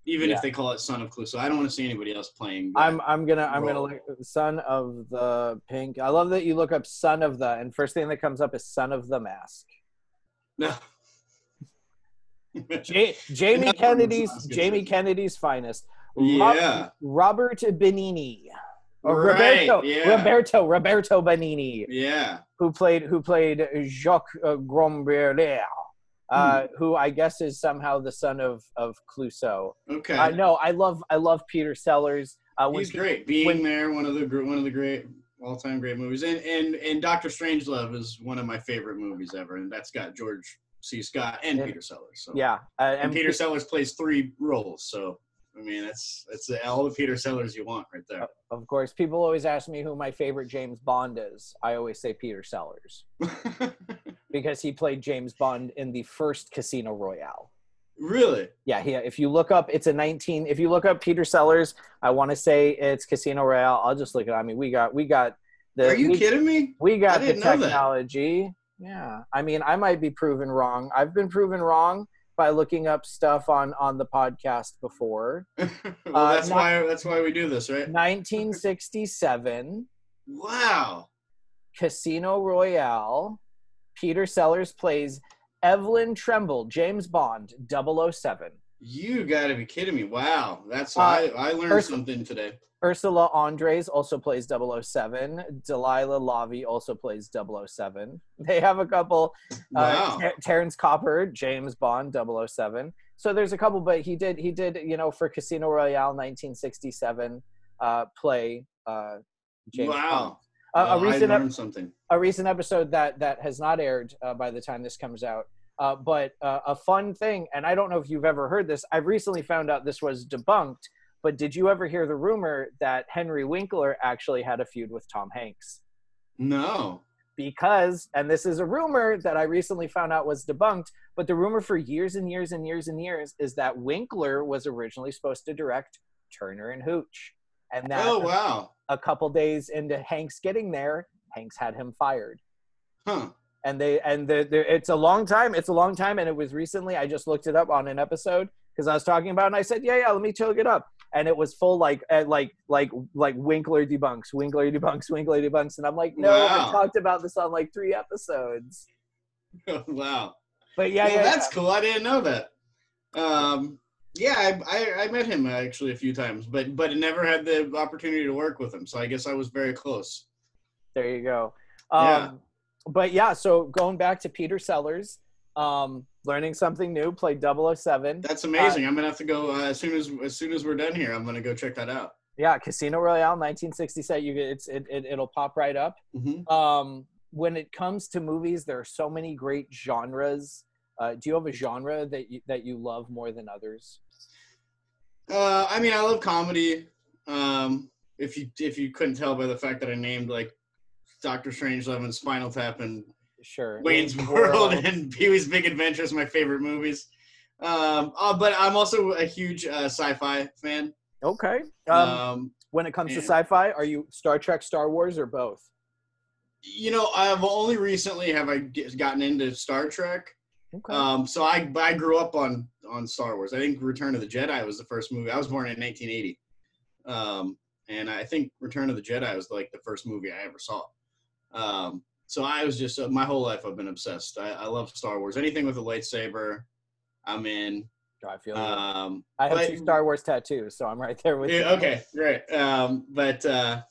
even Yeah. if they call it Son of Clouseau, I don't want to see anybody else playing. I'm I'm gonna I'm gonna look son of the pink. I love that you look up son of the and first thing that comes up is son of the mask. no. Ja- Jamie Kennedy's Jamie Kennedy's finest. Yeah. Robert Benigni. Right, Roberto, yeah. Roberto, Roberto Benigni, Yeah. who played who played Jacques uh, uh, Hmm. who I guess is somehow the son of of Clouseau. Okay. Uh, no, I love I love Peter Sellers. Uh, He's great. Being when- there, one of the one of the great all-time great movies, and and and Doctor Strangelove is one of my favorite movies ever, and that's got George C. Scott and And- Peter Sellers. So. Yeah, uh, and, and Peter Pe- Sellers plays three roles, so I mean that's that's all the Peter Sellers you want right there. of course, people always ask me who my favorite James Bond is. I always say Peter Sellers because he played James Bond in the first Casino Royale. really? Yeah, he, if you look up, it's a 19. If you look up Peter Sellers, I want to say it's Casino Royale. I'll just look it. I mean, we got we got the Are you we, kidding me? we got the didn't know that. technology. Yeah, I mean, I might be proven wrong. I've been proven wrong by looking up stuff on on the podcast before. well, Uh, that's not- why that's why we do this, right? 1967, Wow. Casino Royale. Peter Sellers plays Evelyn Tremble, James Bond, 007. You got to be kidding me! Wow, that's Uh, I I learned something today. Ursula Andress also plays 007. Daliah Lavi also plays 007. They have a couple. Wow. Uh, Ter- Terence Cooper, James Bond, 007. So there's a couple, but he did he did you know for Casino Royale 1967 uh, play uh, James Bond. wow. A- Well, a recent I learned something. a recent episode that that has not aired uh, by the time this comes out. Uh, but uh, a fun thing, and I don't know if you've ever heard this. I've recently found out this was debunked. But did you ever hear the rumor that Henry Winkler actually had a feud with Tom Hanks? No. Because, and this is a rumor that I recently found out was debunked, but the rumor for years and years and years and years is that Winkler was originally supposed to direct Turner and Hooch. And that Oh wow. a couple days into Hanks getting there, Hanks had him fired Huh. And they and the, the it's a long time it's a long time and it was recently i just looked it up on an episode because i was talking about it and i said yeah yeah let me look it up and it was full like uh, like like like winkler debunks winkler debunks winkler debunks and i'm like no Wow. i talked about this on like three episodes wow. but yeah well, yeah, that's cool. I didn't know that. Um, yeah, I, I, I met him actually a few times, but but never had the opportunity to work with him. So I guess I was very close. there you go um Yeah. But yeah so going back to peter sellers um learning something new played 007 That's amazing. I'm gonna have to go uh, as soon as as soon as we're done here. I'm gonna go check that out. yeah casino royale 1967 you get it's it, it, it'll pop right up hmm um, when it comes to movies, there are so many great genres. Uh, do you have a genre that you, that you love more than others? Uh, I mean, I love comedy. Um, if you if you couldn't tell by the fact that I named like Doctor Strangelove and Spinal Tap and Sure. Wayne's World and Pee Wee's Big Adventure Adventures, my favorite movies. Um, uh, but I'm also a huge uh, sci-fi fan. Okay. Um, Um, when it comes to sci-fi, are you Star Trek, Star Wars, or both? you know, I've only recently have I gotten into Star Trek. Okay. Um, so I I grew up on on Star Wars. I think Return of the Jedi was the first movie. I was born in 1980, um, and I think Return of the Jedi was like the first movie I ever saw. Um, so I was just uh, my whole life I've been obsessed. I, I love Star Wars. Anything with a lightsaber, I'm in. I feel. Um, I have but- two Star Wars tattoos, so I'm right there with you. okay, great. Um, but uh,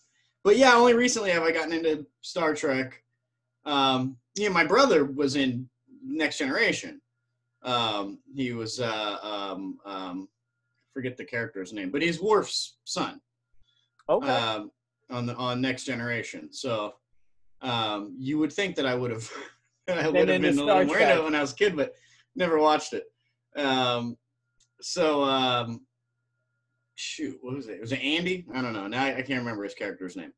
but yeah, only recently have I gotten into Star Trek. Um, yeah, my brother was in Next Generation. Um, he was uh, um, um, forget the character's name, but he's Worf's son Okay. um, on the on Next Generation. So um, you would think that I would have I would have been a little into Trek. it when I was a kid, but never watched it. Um, so um, shoot, what was it? Was it Andy? I don't know. Now I, I can't remember his character's name.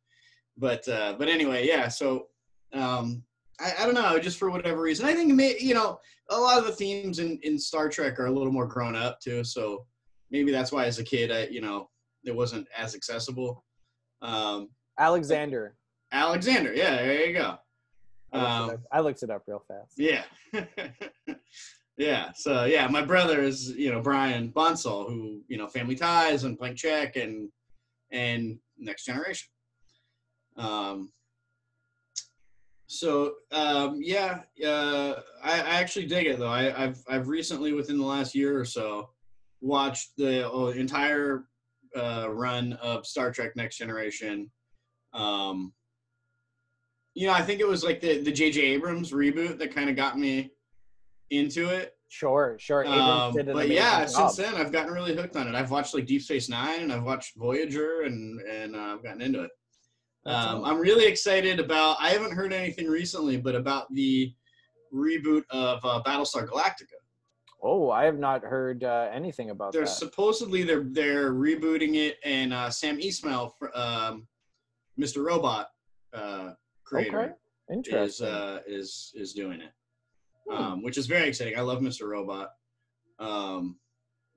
But uh, but anyway, yeah. So um, I, I don't know. Just for whatever reason, I think may, you know a lot of the themes in in Star Trek are a little more grown up too. So maybe that's why as a kid, I you know it wasn't as accessible. Um, Alexander. Alexander, yeah, there you go. I looked, Um, it up. I looked it up real fast. yeah, yeah. So yeah, my brother is you know Brian Bonsall, who you know Family Ties and Blank Check and and Next Generation. Um. So um, yeah, uh, I, I actually dig it though. I, I've I've recently within the last year or so watched the uh, entire uh, run of Star Trek Next Generation. Um, you know, I think it was like the the J.J. Abrams reboot that kind of got me into it. Sure, sure. Abrams Um, but yeah, job. since then I've gotten really hooked on it. I've watched like Deep Space Nine and I've watched Voyager and and uh, I've gotten into it. Um. I'm really excited about. I haven't heard anything recently, but about the reboot of uh, Battlestar Galactica. Oh, I have not heard uh, anything about They're that. supposedly they're they're rebooting it, and uh, Sam Esmail, um, Mr. Robot uh, creator, Okay, is uh, is is doing it, Hmm. um, which is very exciting. I love Mr. Robot, um,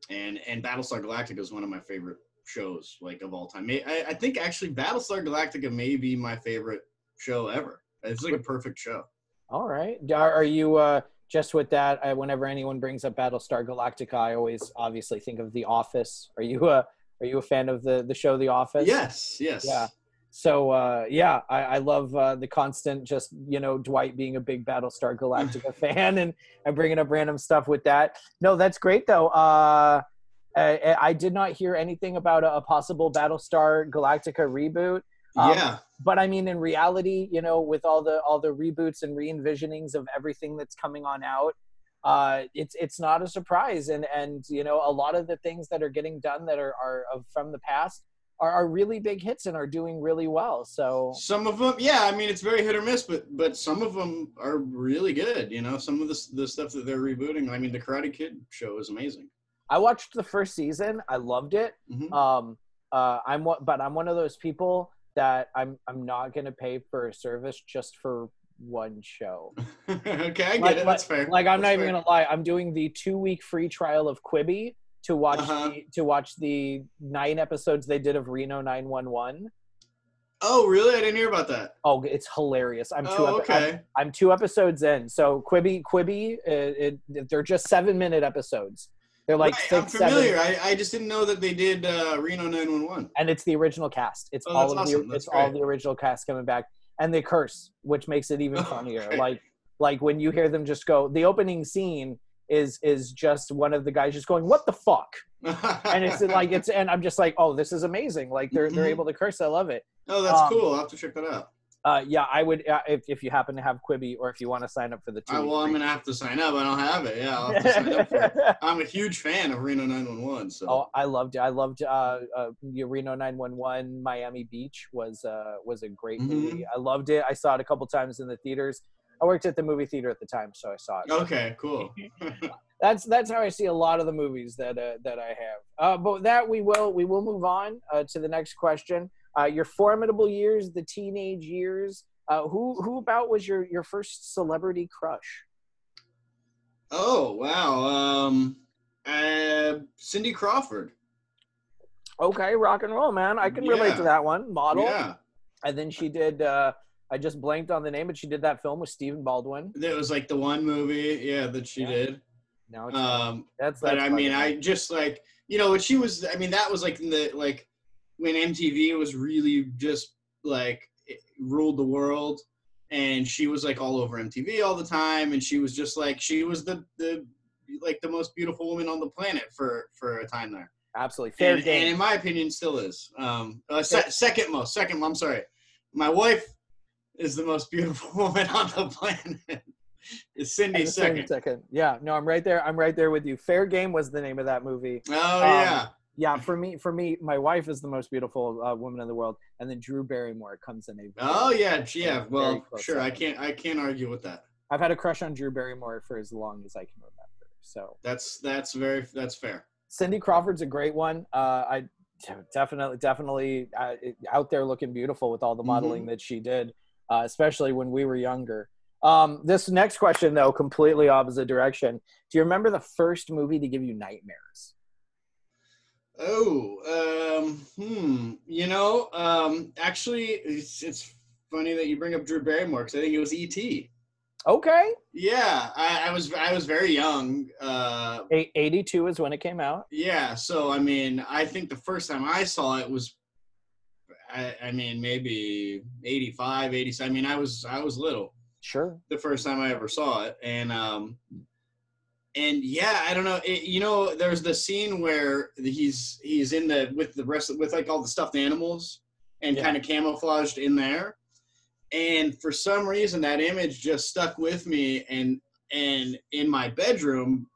and and Battlestar Galactica is one of my favorite shows, like of all time. I, I think actually Battlestar Galactica may be my favorite show ever. It's like a perfect show. All right. Are, are you uh, just with that? I, whenever anyone brings up Battlestar Galactica, I always obviously think of The Office. Are you a Are you a fan of the the show The Office? Yes, yes. Yeah. So uh, yeah, I, I love uh, the constant just you know Dwight being a big Battlestar Galactica fan and and bringing up random stuff with that. No, that's great though. Uh, I, I did not hear anything about a, a possible Battlestar Galactica reboot. Um, yeah. but I mean, in reality, you know, with all the all the reboots and re-envisionings of everything that's coming on out, uh, it's it's not a surprise. And and you know, a lot of the things that are getting done that are are of, from the past are, are really big hits and are doing really well. So Some of them, yeah. I mean, it's very hit or miss, but but some of them are really good. You know, some of the the stuff that they're rebooting. I mean, the Karate Kid show is amazing. I watched the first season. I loved it. Mhm. Um, uh, I'm but I'm one of those people that I'm I'm not gonna pay for a service just for one show. okay, I get like, it. That's fair. Like I'm That's not even fair. gonna lie. I'm doing the two week free trial of Quibi to watch Uh-huh. the, to watch the nine episodes they did of Reno 911. Oh, really? I didn't hear about that. Oh, it's hilarious. I'm two. Oh, epi- I'm, okay. I'm two episodes in. So Quibi, Quibi, it, it, they're just seven minute episodes. They're like right, six, I'm seven, familiar. I, I just didn't know that they did uh, Reno 911. and it's the original cast. It's Oh, all of awesome. the That's it's all the original cast coming back, and they curse, which makes it even Oh, funnier. okay. Like like when you hear them just go. The opening scene is is just one of the guys just going, "What the fuck." and it's like it's and I'm just like, oh, this is amazing. Like they're they're Mhm. able to curse. I love it. oh, that's um, cool. I'll have to check that out. Uh, yeah, I would uh, if if you happen to have Quibi or if you want to sign up for the two. Well, I'm gonna have to sign up. I don't have it. Yeah, I'll have to sign up. For it. I'm a huge fan of Reno 911. So oh, I loved it. I loved uh, uh, Reno 911 Miami Beach was uh was a great Mhm. movie. I loved it. I saw it a couple times in the theaters. I worked at the movie theater at the time, so I saw it. okay, cool. that's that's how I see a lot of the movies that uh, that I have. Uh, but with that we will we will move on uh, to the next question. Uh, your formidable years, the teenage years. Uh, who who about was your your first celebrity crush? oh wow. Um, uh, Cindy Crawford. Okay, rock and roll, man. I can relate Yeah. to that one. Model, Yeah, and then she did. I just blanked on the name, but she did that film with Stephen Baldwin. that was like the one movie. Yeah, that she Yeah. did. It's Um, that's but that's I mean, I just like you know what she was. I mean, that was like in the like when MTV was really just like it ruled the world, and she was like all over MTV all the time, and she was just like she was the the like the most beautiful woman on the planet for for a time there. absolutely fair and, game. and in my opinion, still is. Um, uh, se- second most, second. I'm sorry, my wife is the most beautiful woman on the planet. It's Cindy And the same second. second. Yeah, no, I'm right there. I'm right there with you. Fair Game was the name of that movie. Oh Um, yeah. yeah for me for me my wife is the most beautiful uh, woman in the world and then drew barrymore comes in a Oh yeah, yeah. Well, sure. I can't. I can't argue with that. i've had a crush on drew barrymore for as long as i can remember so That's that's very that's fair. cindy crawford's a great one uh, i definitely definitely uh, out there looking beautiful with all the modeling that she did uh, especially when we were younger um, this next question though completely opposite direction do you remember the first movie to give you nightmares Oh, um, hmm. You know, um, actually, it's it's funny that you bring up Drew Barrymore because I think it was E.T. okay Yeah, I, I was I was very young. Uh, 82 is when it came out yeah, so I mean, I think the first time I saw it was, I, I mean, maybe 85, 80. I mean, I was I was little. sure the first time I ever saw it, and um, and yeah, I don't know. It, you know, there's the scene where he's he's in the with the rest of, with like all the stuffed animals and Yeah. kind of camouflaged in there, and for some reason that image just stuck with me, and and in my bedroom,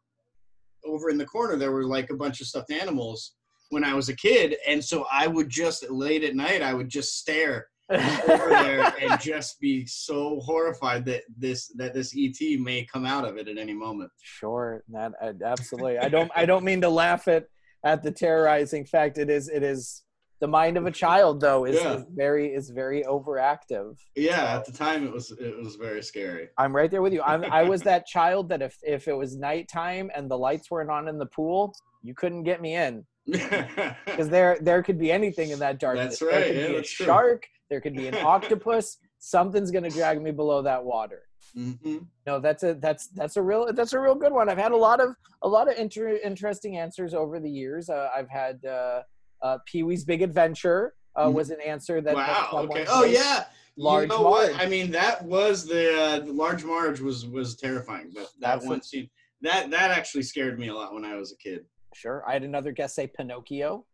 over in the corner, there were like a bunch of stuffed animals when I was a kid, and so I would just late at night I would just stare over there and just be so horrified that this that this ET may come out of it at any moment. Sure, that uh, absolutely. I don't. I don't mean to laugh at at the terrorizing fact. It is. It is the mind of a child, though, is, Yeah. is very is very overactive. Yeah, at the time it was it was very scary. I'm right there with you. I'm, I was that child that if if it was nighttime and the lights weren't on in the pool, you couldn't get me in because there there could be anything in that darkness. That's right, There could yeah, be a true. shark. There could be an octopus. Something's gonna drag me below that water. hmm No, that's a that's that's a real that's a real good one. I've had a lot of a lot of inter- interesting answers over the years. Uh, I've had uh, uh, Pee Wee's Big Adventure. uh, Mhm. was an answer that. wow. Okay. Oh yeah. Large you know what? Marge. I mean, that was the, uh, the large Marge was was terrifying. But that That's one what- scene that that actually scared me a lot when I was a kid. Sure. I had another guest say Pinocchio.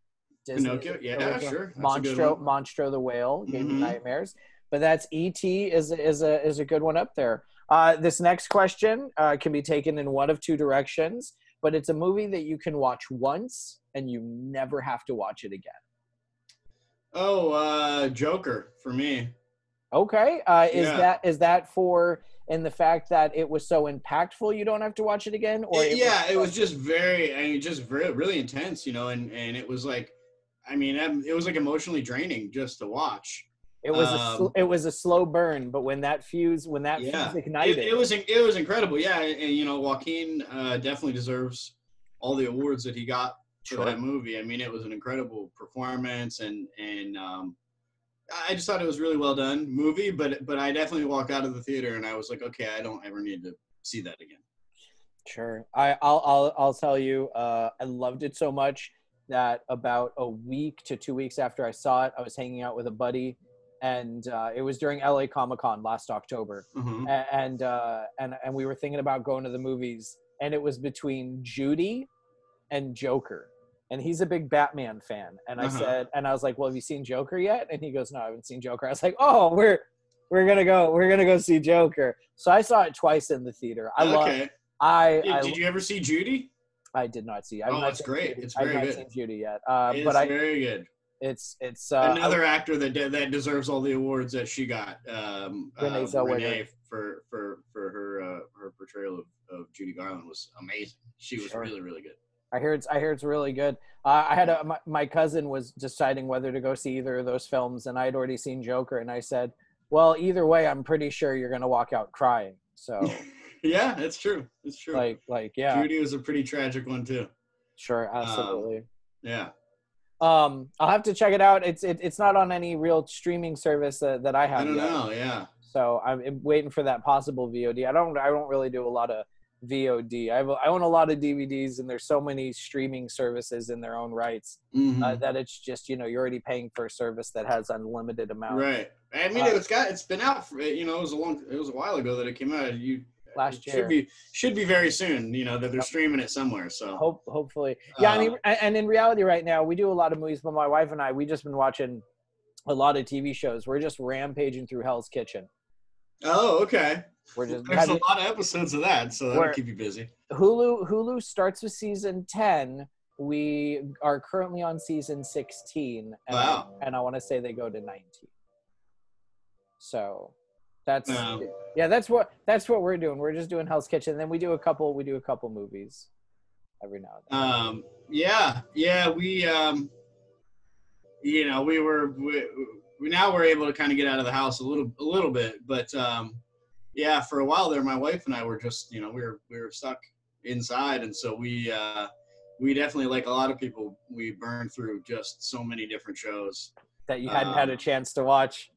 Disney's Pinocchio? Yeah, sure. That's Monstro. Monstro the whale gave me Mhm. nightmares. But that's E.T. is is a is a good one up there. Uh, this next question uh, can be taken in one of two directions, but it's a movie that you can watch once and you never have to watch it again. Oh, uh, Joker for me. Okay, uh, is Yeah. that is that for in the fact that it was so impactful you don't have to watch it again, or It- it yeah, it was just very, I mean, just very, really intense, you know, and and it was like, I mean, um, it was like emotionally draining just to watch. it was a sl- um, it was a slow burn, but when that fuse when that Yeah, fuse it, ignited, it was it was incredible. Yeah, and, and, you know, Joaquin uh, definitely deserves all the awards that he got for Sure. that movie. I mean, it was an incredible performance, and and um, I just thought it was really well done movie. But but I definitely walked out of the theater and I was like, okay, I don't ever need to see that again. Sure. I, I'll, I'll, I'll tell you, uh, I loved it so much that about a week to two weeks after I saw it, I was hanging out with a buddy, and uh, it was during LA Comic Con last October, Mhm. A- and uh, and and we were thinking about going to the movies, and it was between Judy and Joker, and he's a big Batman fan, and I Uh-huh. said, and I was like, well, have you seen Joker yet? And he goes, no, I haven't seen Joker. I was like, oh, we're we're gonna go, we're gonna go see Joker. So I saw it twice in the theater. I love. okay. I, Did, I did you ever see Judy? I did not see. I've Oh, seen great. Judy. It's I've not good. seen Judy yet. Uh, it's but I, very good. it's it's uh, Another actor that de- that deserves all the awards that she got, um, Renee uh, Renee for for for her uh, her portrayal of, of Judy Garland was amazing. She was Sure. really really good. I hear it's I hear it's really good. Uh, I had a my, my cousin was deciding whether to go see either of those films, and I had already seen Joker, and I said, well, either way, I'm pretty sure you're gonna walk out crying. So yeah, it's true. It's true. like like yeah, Judy was a pretty tragic one too. sure, absolutely. Yeah. Um, I'll have to check it out. It's it, it's not on any real streaming service that, that I have I don't yet. know. Yeah. So I'm waiting for that possible VOD. I don't I don't really do a lot of VOD. I have, I own a lot of DVDs, and there's so many streaming services in their own rights Mhm. uh, that it's just you know you're already paying for a service that has unlimited amount. right. I mean, Uh, it's got it's been out for you know it was a long it was a while ago that it came out. You Last year. should be should be very soon. You know that they're streaming it somewhere. So Hope hopefully, yeah. I mean, Uh, and in reality, right now we do a lot of movies, but my wife and I we just been watching a lot of TV shows. We're just rampaging through Hell's Kitchen. oh okay. We're just There's a lot of episodes of that, so that'll keep you busy. Hulu Hulu starts with season 10. We are currently on season 16 and Wow. I, and I want to say they go to 19. So that's Um, yeah, that's what that's what we're doing. We're just doing Hell's Kitchen. Then we do a couple we do a couple movies every now and then. Um, yeah, yeah, we, um, you know, we were, we, we now we're able to kind of get out of the house a little, a little bit, but, um, yeah, for a while there, my wife and I were just, you know, we were, we were stuck inside. And so we, uh, we definitely, like a lot of people, we burned through just so many different shows. that you hadn't had a um, chance to watch.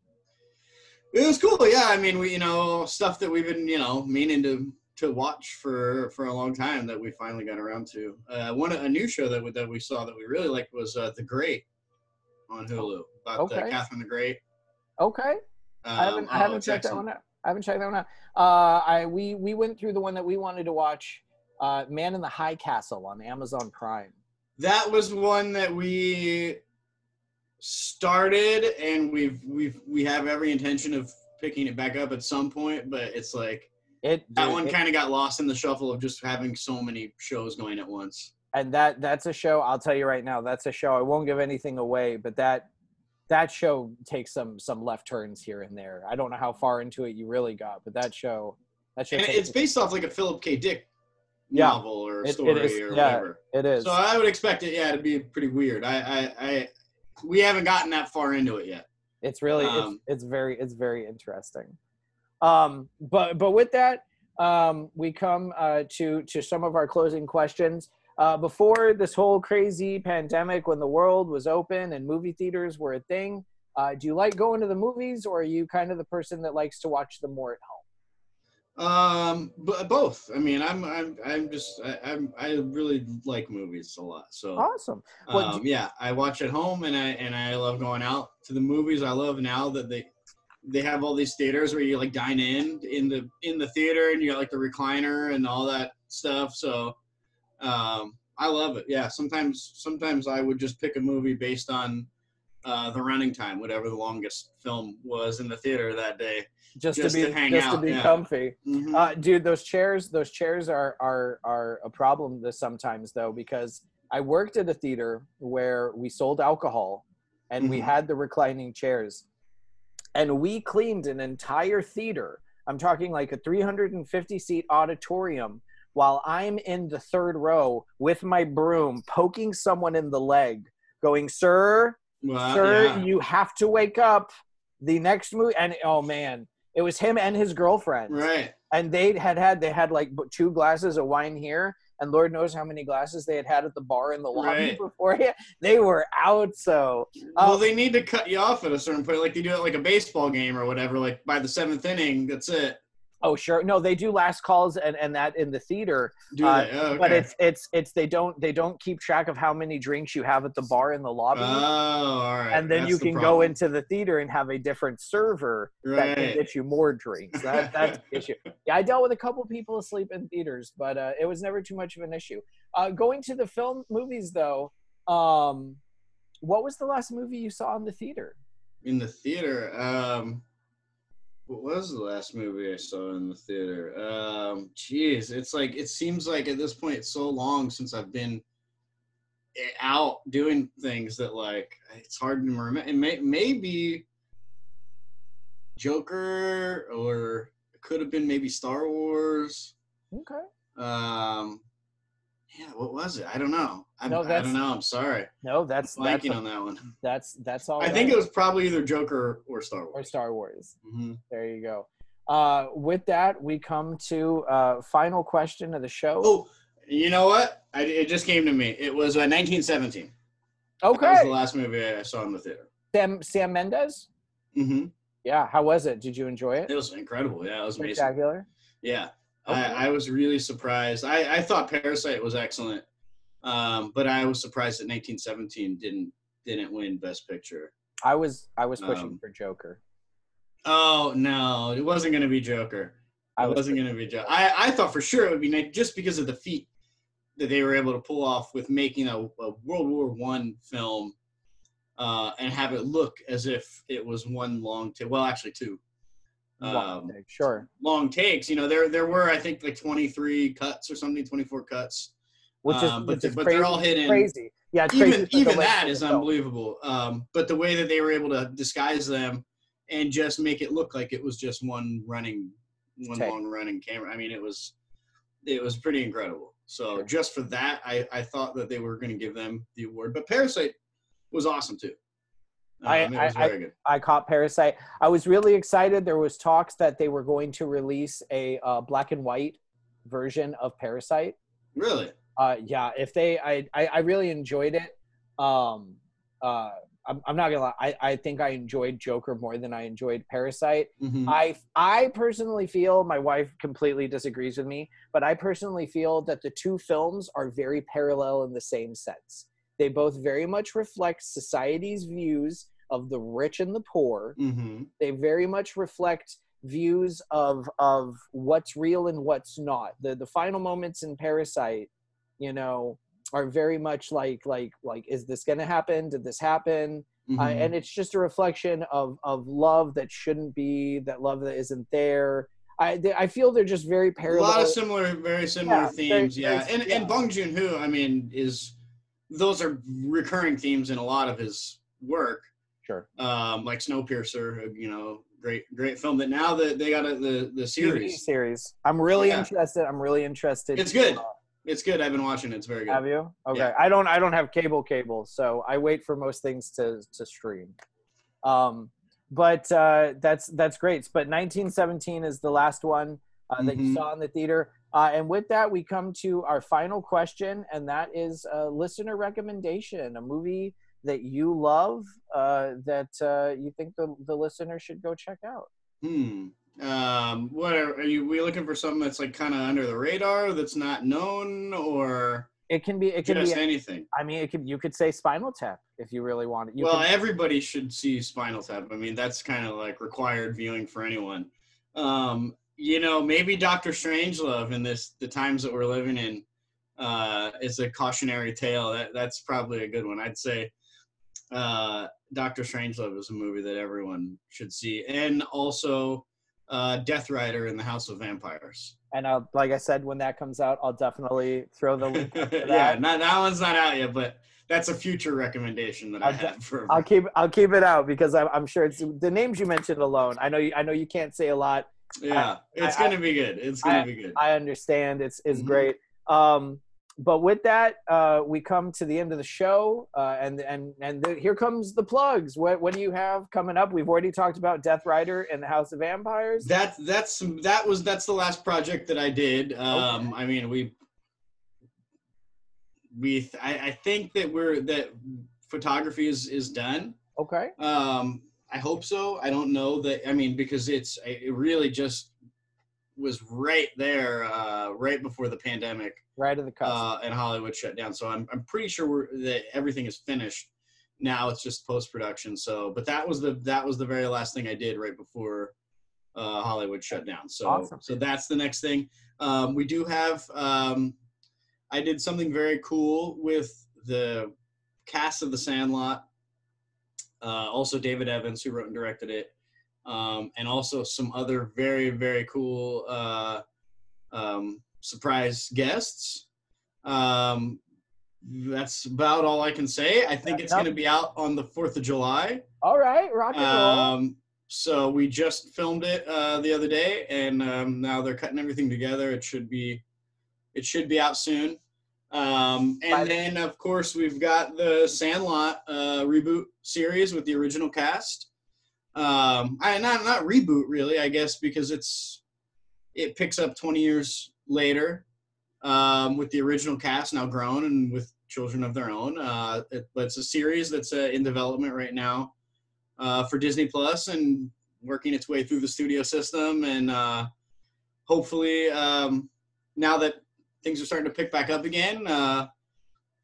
It was cool. Yeah. I mean, we, you know, stuff that we've been, you know, meaning to, to watch for, for a long time that we finally got around to. Uh, one, a new show that we, that we saw that we really liked was, uh, The Great on Hulu about uh, Okay. Catherine the Great. Okay. Um, I haven't I oh, haven't checked that one out. I haven't checked that one out. Uh I we we went through the one that we wanted to watch uh Man in the High Castle on Amazon Prime. That was one that we started and we've, we've, we have every intention of picking it back up at some point, but it's like, It that dude, one kind of got lost in the shuffle of just having so many shows going at once. and that that's a show i'll tell you right now that's a show i won't give anything away but that that show takes some some left turns here and there i don't know how far into it you really got but that show that show it's based off like a Philip K. Dick Yeah. novel or It- it story is, or yeah. whatever. it is So I would expect it, yeah, to be pretty weird. I, I, I we haven't gotten that far into it yet. it's really um, it's, it's very it's very interesting um but but with that um we come uh to to some of our closing questions uh before this whole crazy pandemic when the world was open and movie theaters were a thing uh do you like going to the movies or are you kind of the person that likes to watch them more at home Um, but both. I mean, I'm I'm I'm just I, I'm I really like movies a lot. So Awesome. Well, um, yeah, I watch at home and I and I love going out to the movies. I love now that they they have all these theaters where you like dine in in the in the theater and you got like the recliner and all that stuff. So um, I love it. Yeah, sometimes sometimes I would just pick a movie based on uh, the running time, whatever the longest film was in the theater that day. just, just to be to just to be yeah. comfy. Mhm. Uh, dude, those chairs, those chairs are are are a problem this sometimes though because I worked at a theater where we sold alcohol and we Mhm. had the reclining chairs, and we cleaned an entire theater. I'm talking like a 350 seat auditorium while I'm in the third row with my broom poking someone in the leg, going, "Sir, Well, sir, yeah. you have to wake up." The next movie, and oh man, it was him and his girlfriend right. and they had had they had like two glasses of wine here and lord knows how many glasses they had had at the bar in the lobby Right. before they were out so well, uh, they need to cut you off at a certain point, like they do at like a baseball game or whatever. Like by the seventh inning, that's it. Oh sure no they do last calls and and that in the theater Do Uh. Oh, okay. but it's it's it's they don't they don't keep track of how many drinks you have at the bar in the lobby oh, all right. and then That's you the can go into the theater and have a different server that can get you more drinks. That, that's the issue. Yeah, I dealt with a couple people asleep in theaters, but uh, it was never too much of an issue. Uh, going to the film movies, though, um, what was the last movie you saw in the theater? in the theater. Um, what was the last movie I saw in the theater? Um, geez, it's like it seems like at this point it's so long since I've been eh, out doing things that like it's hard to remember. And may, maybe Joker, or it could have been maybe Star Wars. Okay. Um, yeah, what was it? I don't know. I, No, I don't know. I'm sorry. No, that's I'm that's blanking on that one. that's that's all. I think it was probably either Joker or Star Wars. or Star Wars. hmm There you go. Uh, with that, we come to uh, final question of the show. Oh, you know what? I, it just came to me. It was uh, 1917. That was the last movie I saw in the theater. Sam Sam Mendes. Mm-hmm. Yeah, how was it? Did you enjoy it? It was incredible. Yeah, it was amazing. Spectacular. Yeah, Okay. I, I was really surprised. I, I thought Parasite was excellent, um, but I was surprised that 1917 didn't didn't win Best Picture. I was I was pushing Um, for Joker. Oh no, it wasn't going to be Joker. I was wasn't going to be Joker. I, I thought for sure it would be nice just because of the feat that they were able to pull off with making a, a World War One film uh, and have it look as if it was one long take. Well, actually two um, sure. long takes. You know, there there were I think like 23 cuts or something, 24 cuts. Which is, um, but which the- is but crazy, they're all hidden. Crazy. Yeah, it's Even even that is unbelievable. Um, but the way that they were able to disguise them and just make it look like it was just one running, one Take. long running camera. I mean, it was it was pretty incredible. So Sure. just for that, I, I thought that they were going to give them the award. But Parasite was awesome too. I- was I- I caught Parasite. I was really excited. There was talks that they were going to release a uh, black and white version of Parasite. Really? Uh, yeah, if they, I, I, I really enjoyed it. Um, uh, I'm, I'm not gonna lie. I, I think I enjoyed Joker more than I enjoyed Parasite. Mhm. I I personally feel my wife completely disagrees with me, but I personally feel that the two films are very parallel in the same sense. They both very much reflect society's views of the rich and the poor. Mhm. They very much reflect views of of what's real and what's not. The the final moments in Parasite, you know, are very much like like like is this going to happen? Did this happen? uh, Mhm. and it's just a reflection of of love that shouldn't be that love that isn't there i they, i feel they're just very parallel. a lot of similar, very similar Yeah, very- themes. yeah, very- and yeah. and Bong Joon Ho, I mean, is those are recurring themes in a lot of his work. sure um, like Snowpiercer, you know, great great film. That now that they got a, the the TV series, series i'm really Yeah. interested i'm really interested it's good. Uh, It's good. I've been watching. it. It's very good. have you okay Yeah. i don't i don't have cable cable so i wait for most things to to stream um but uh that's that's great but 1917 is the last one uh, that you Mhm. saw in the theater uh, and with that we come to our final question and that is a listener recommendation a movie that you love uh, that uh, you think the, the listener should go check out Hmm. Um, what are, are you? We looking for something that's like kind of under the radar, that's not known, or It can be. It can just be. anything? I mean, it could. You could say Spinal Tap if you really want it. You well, can, everybody should see Spinal Tap. I mean, that's kind of like required viewing for anyone. Um, you know, maybe Doctor Strangelove in this the times that we're living in uh, is a cautionary tale. That that's probably a good one. I'd say uh, Doctor Strangelove is a movie that everyone should see, and also uh, Death Rider in the House of Vampires. and I'll, like I said, when that comes out, I'll definitely throw the link yeah, that. not, that one's not out yet, but that's a future recommendation that I I'll de- have for. I'll keep. I'll keep it out because I'm, I'm sure it's the names you mentioned alone. I know. You, I know you can't say a lot. Yeah, it's I- gonna be good. It's gonna be good. I understand. It's it's Mhm. great. Um, but with that, uh, we come to the end of the show, uh, and and and the, here comes the plugs. What what do you have coming up? We've already talked about Death Rider and the House of Vampires. That that's that was that's the last project that I did. Um, I mean, we we I, I think that we're that photography is is done. Okay. Um, I hope so. I don't know that. I mean, because it's it really just was right there, uh, right before the pandemic. Right at the cusp. uh, and Hollywood shut down. So I'm I'm pretty sure we're, that everything is finished. Now it's just post production. So, but that was the that was the very last thing I did right before uh, Hollywood shut down. So Awesome. so that's the next thing. Um, we do have. Um, I did something very cool with the cast of The Sandlot. Uh, also, David Evans, who wrote and directed it, um, and also some other very very cool uh, um, surprise guests. Um, that's about all I can say. I think it's going to be out on the Fourth of July. All right, rock and roll. Um, so we just filmed it uh, the other day, and um, now they're cutting everything together. It should be, it should be out soon. Um, and the- then of course we've got the Sandlot uh, reboot series with the original cast. Um, I not not reboot really, I guess, because it's it picks up 20 years later um, with the original cast now grown and with children of their own. Uh, it, but it's a series that's uh, in development right now uh, for Disney Plus and working its way through the studio system. And uh, hopefully, um, now that things are starting to pick back up again, uh,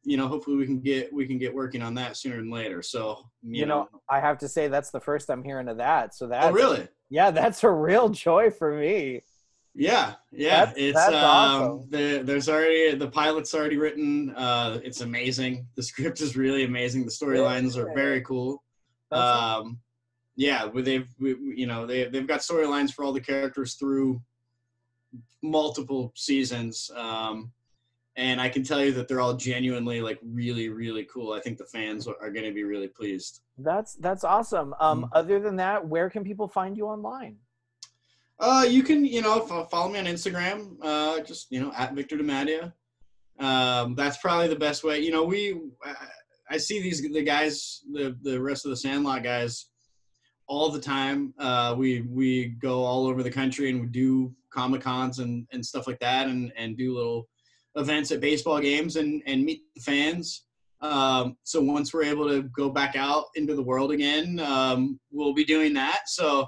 you know, hopefully we can get we can get working on that sooner than later. So you, You know, I have to say that's the first I'm hearing of that. So that oh really? Yeah, that's a real joy for me. Yeah, yeah. That's- it's that's um, awesome. the, there's already the pilot's already written. Uh, it's amazing. The script is really amazing. The storylines are very cool. That's Um, yeah, they've we- you know they they've got storylines for all the characters through multiple seasons. Um, and I can tell you that they're all genuinely like really really cool. I think the fans are, going to be really pleased. that's that's awesome. Um, Mm. other than that, where can people find you online? Uh, you can, you know, fo- follow me on Instagram. Uh, just you know, at Victor DiMattia. Um, that's probably the best way. You know, we, I, I see these the guys, the the rest of the Sandlot guys, all the time. Uh, we we go all over the country and we do comic cons and and stuff like that, and and do little events at baseball games and and meet the fans. Um, so once we're able to go back out into the world again, um, we'll be doing that. So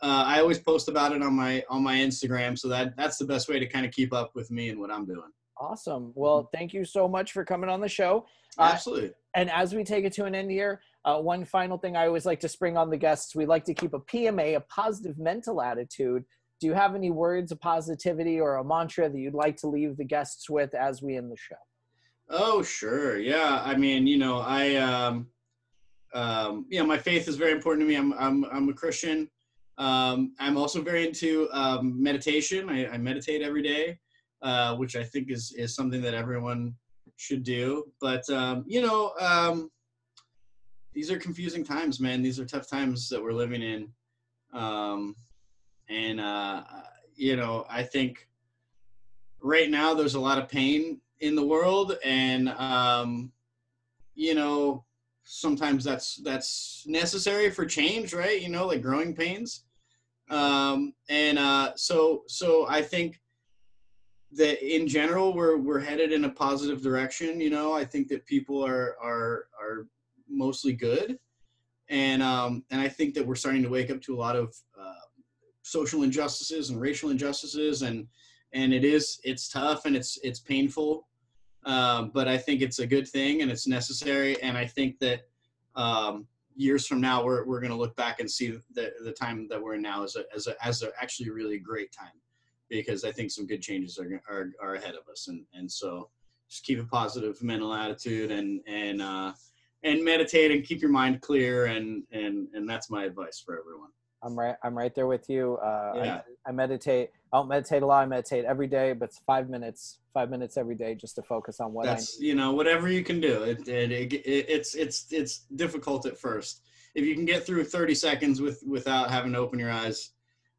uh, I always post about it on my on my Instagram, so that that's the best way to kind of keep up with me and what I'm doing. Awesome. Well, thank you so much for coming on the show. Uh, Absolutely. And as we take it to an end here, uh, one final thing I always like to spring on the guests. We like to keep a PMA, a positive mental attitude. Do you have any words of positivity or a mantra that you'd like to leave the guests with as we end the show? Oh, sure. Yeah. I mean, you know, I um, um, yeah, my faith is very important to me. I'm I'm I'm a Christian. Um, I'm also very into um, meditation. I, I meditate every day, uh, which I think is is something that everyone should do. But um, you know, um, these are confusing times, man. These are tough times that we're living in, um, and uh, you know, I think right now there's a lot of pain in the world, and um, you know, sometimes that's that's necessary for change, right? You know, like growing pains. Um, and uh, so so I think that in general we're we're headed in a positive direction. You know, I think that people are are are mostly good, and um, and I think that we're starting to wake up to a lot of uh, social injustices and racial injustices, and and it is it's tough and it's it's painful, uh, but I think it's a good thing and it's necessary, and I think that um, years from now we're we're going to look back and see the the time that we're in now as a as a as a actually really great time. Because I think some good changes are are, are ahead of us, and and so just keep a positive mental attitude and and uh, and meditate and keep your mind clear and and and that's my advice for everyone. I'm right. I'm right there with you. Uh, Yeah. I, I meditate. I don't meditate a lot. I meditate every day, but it's five minutes. Five minutes every day just to focus on what I That's you know whatever you can do. It, it, it, it it's it's it's difficult at first. If you can get through 30 seconds with without having to open your eyes,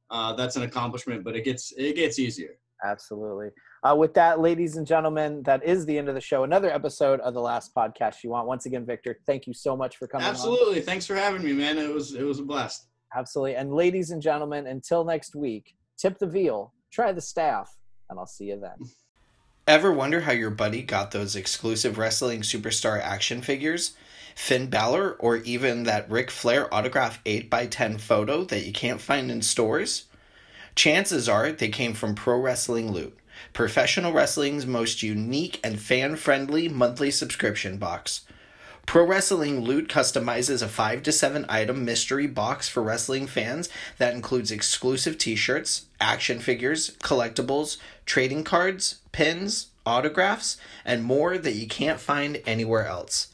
uh, that's an accomplishment. But it gets it gets easier. Absolutely. Uh, with that, ladies and gentlemen, that is the end of the show. Another episode of the last podcast you want. Once again, Victor, thank you so much for coming on. Absolutely. Thanks for having me, man. It was it was a blast. Absolutely. And ladies and gentlemen, until next week, tip the veal, try the staff, and I'll see you then. Ever wonder how your buddy got those exclusive wrestling superstar action figures? Finn Balor, or even that Ric Flair autograph 8x10 photo that you can't find in stores? Chances are they came from Pro Wrestling Loot, professional wrestling's most unique and fan friendly monthly subscription box. Pro Wrestling Loot customizes a 5 to 7 item mystery box for wrestling fans that includes exclusive t shirts, action figures, collectibles, trading cards, pins, autographs, and more that you can't find anywhere else.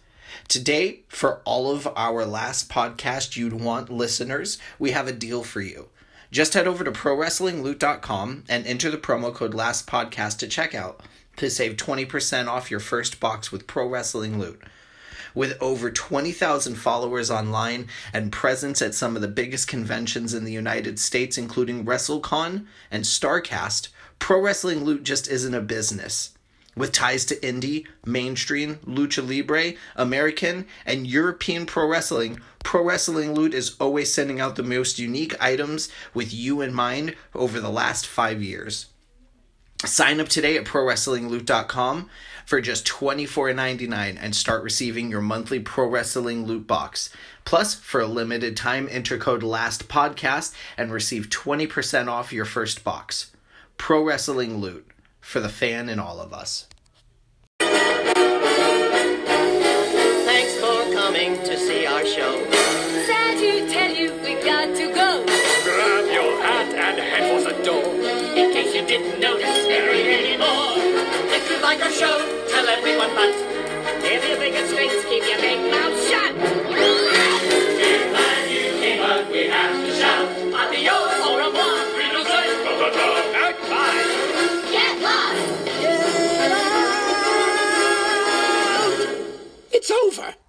Today, for all of our last podcast you'd want listeners, we have a deal for you. Just head over to ProWrestlingLoot.com and enter the promo code LASTPODCAST to checkout to save 20% off your first box with Pro Wrestling Loot. With over 20,000 followers online and presence at some of the biggest conventions in the United States, including WrestleCon and Starrcast, Pro Wrestling Loot just isn't a business. With ties to indie, mainstream, lucha libre, American, and European pro wrestling, Pro Wrestling Loot is always sending out the most unique items with you in mind over the last five years. Sign up today at ProWrestlingLoot.com for just $24.99 and start receiving your monthly Pro Wrestling Loot box. Plus, for a limited time, enter code LASTPODCAST and receive 20% off your first box. Pro Wrestling Loot, for the fan in all of us. Like our show, tell everyone but. If you think it stinks, keep your big mouth shut. We're glad you came, but we have to shout. Adios, au revoir, we don't say. Goodbye. Get lost. It's over.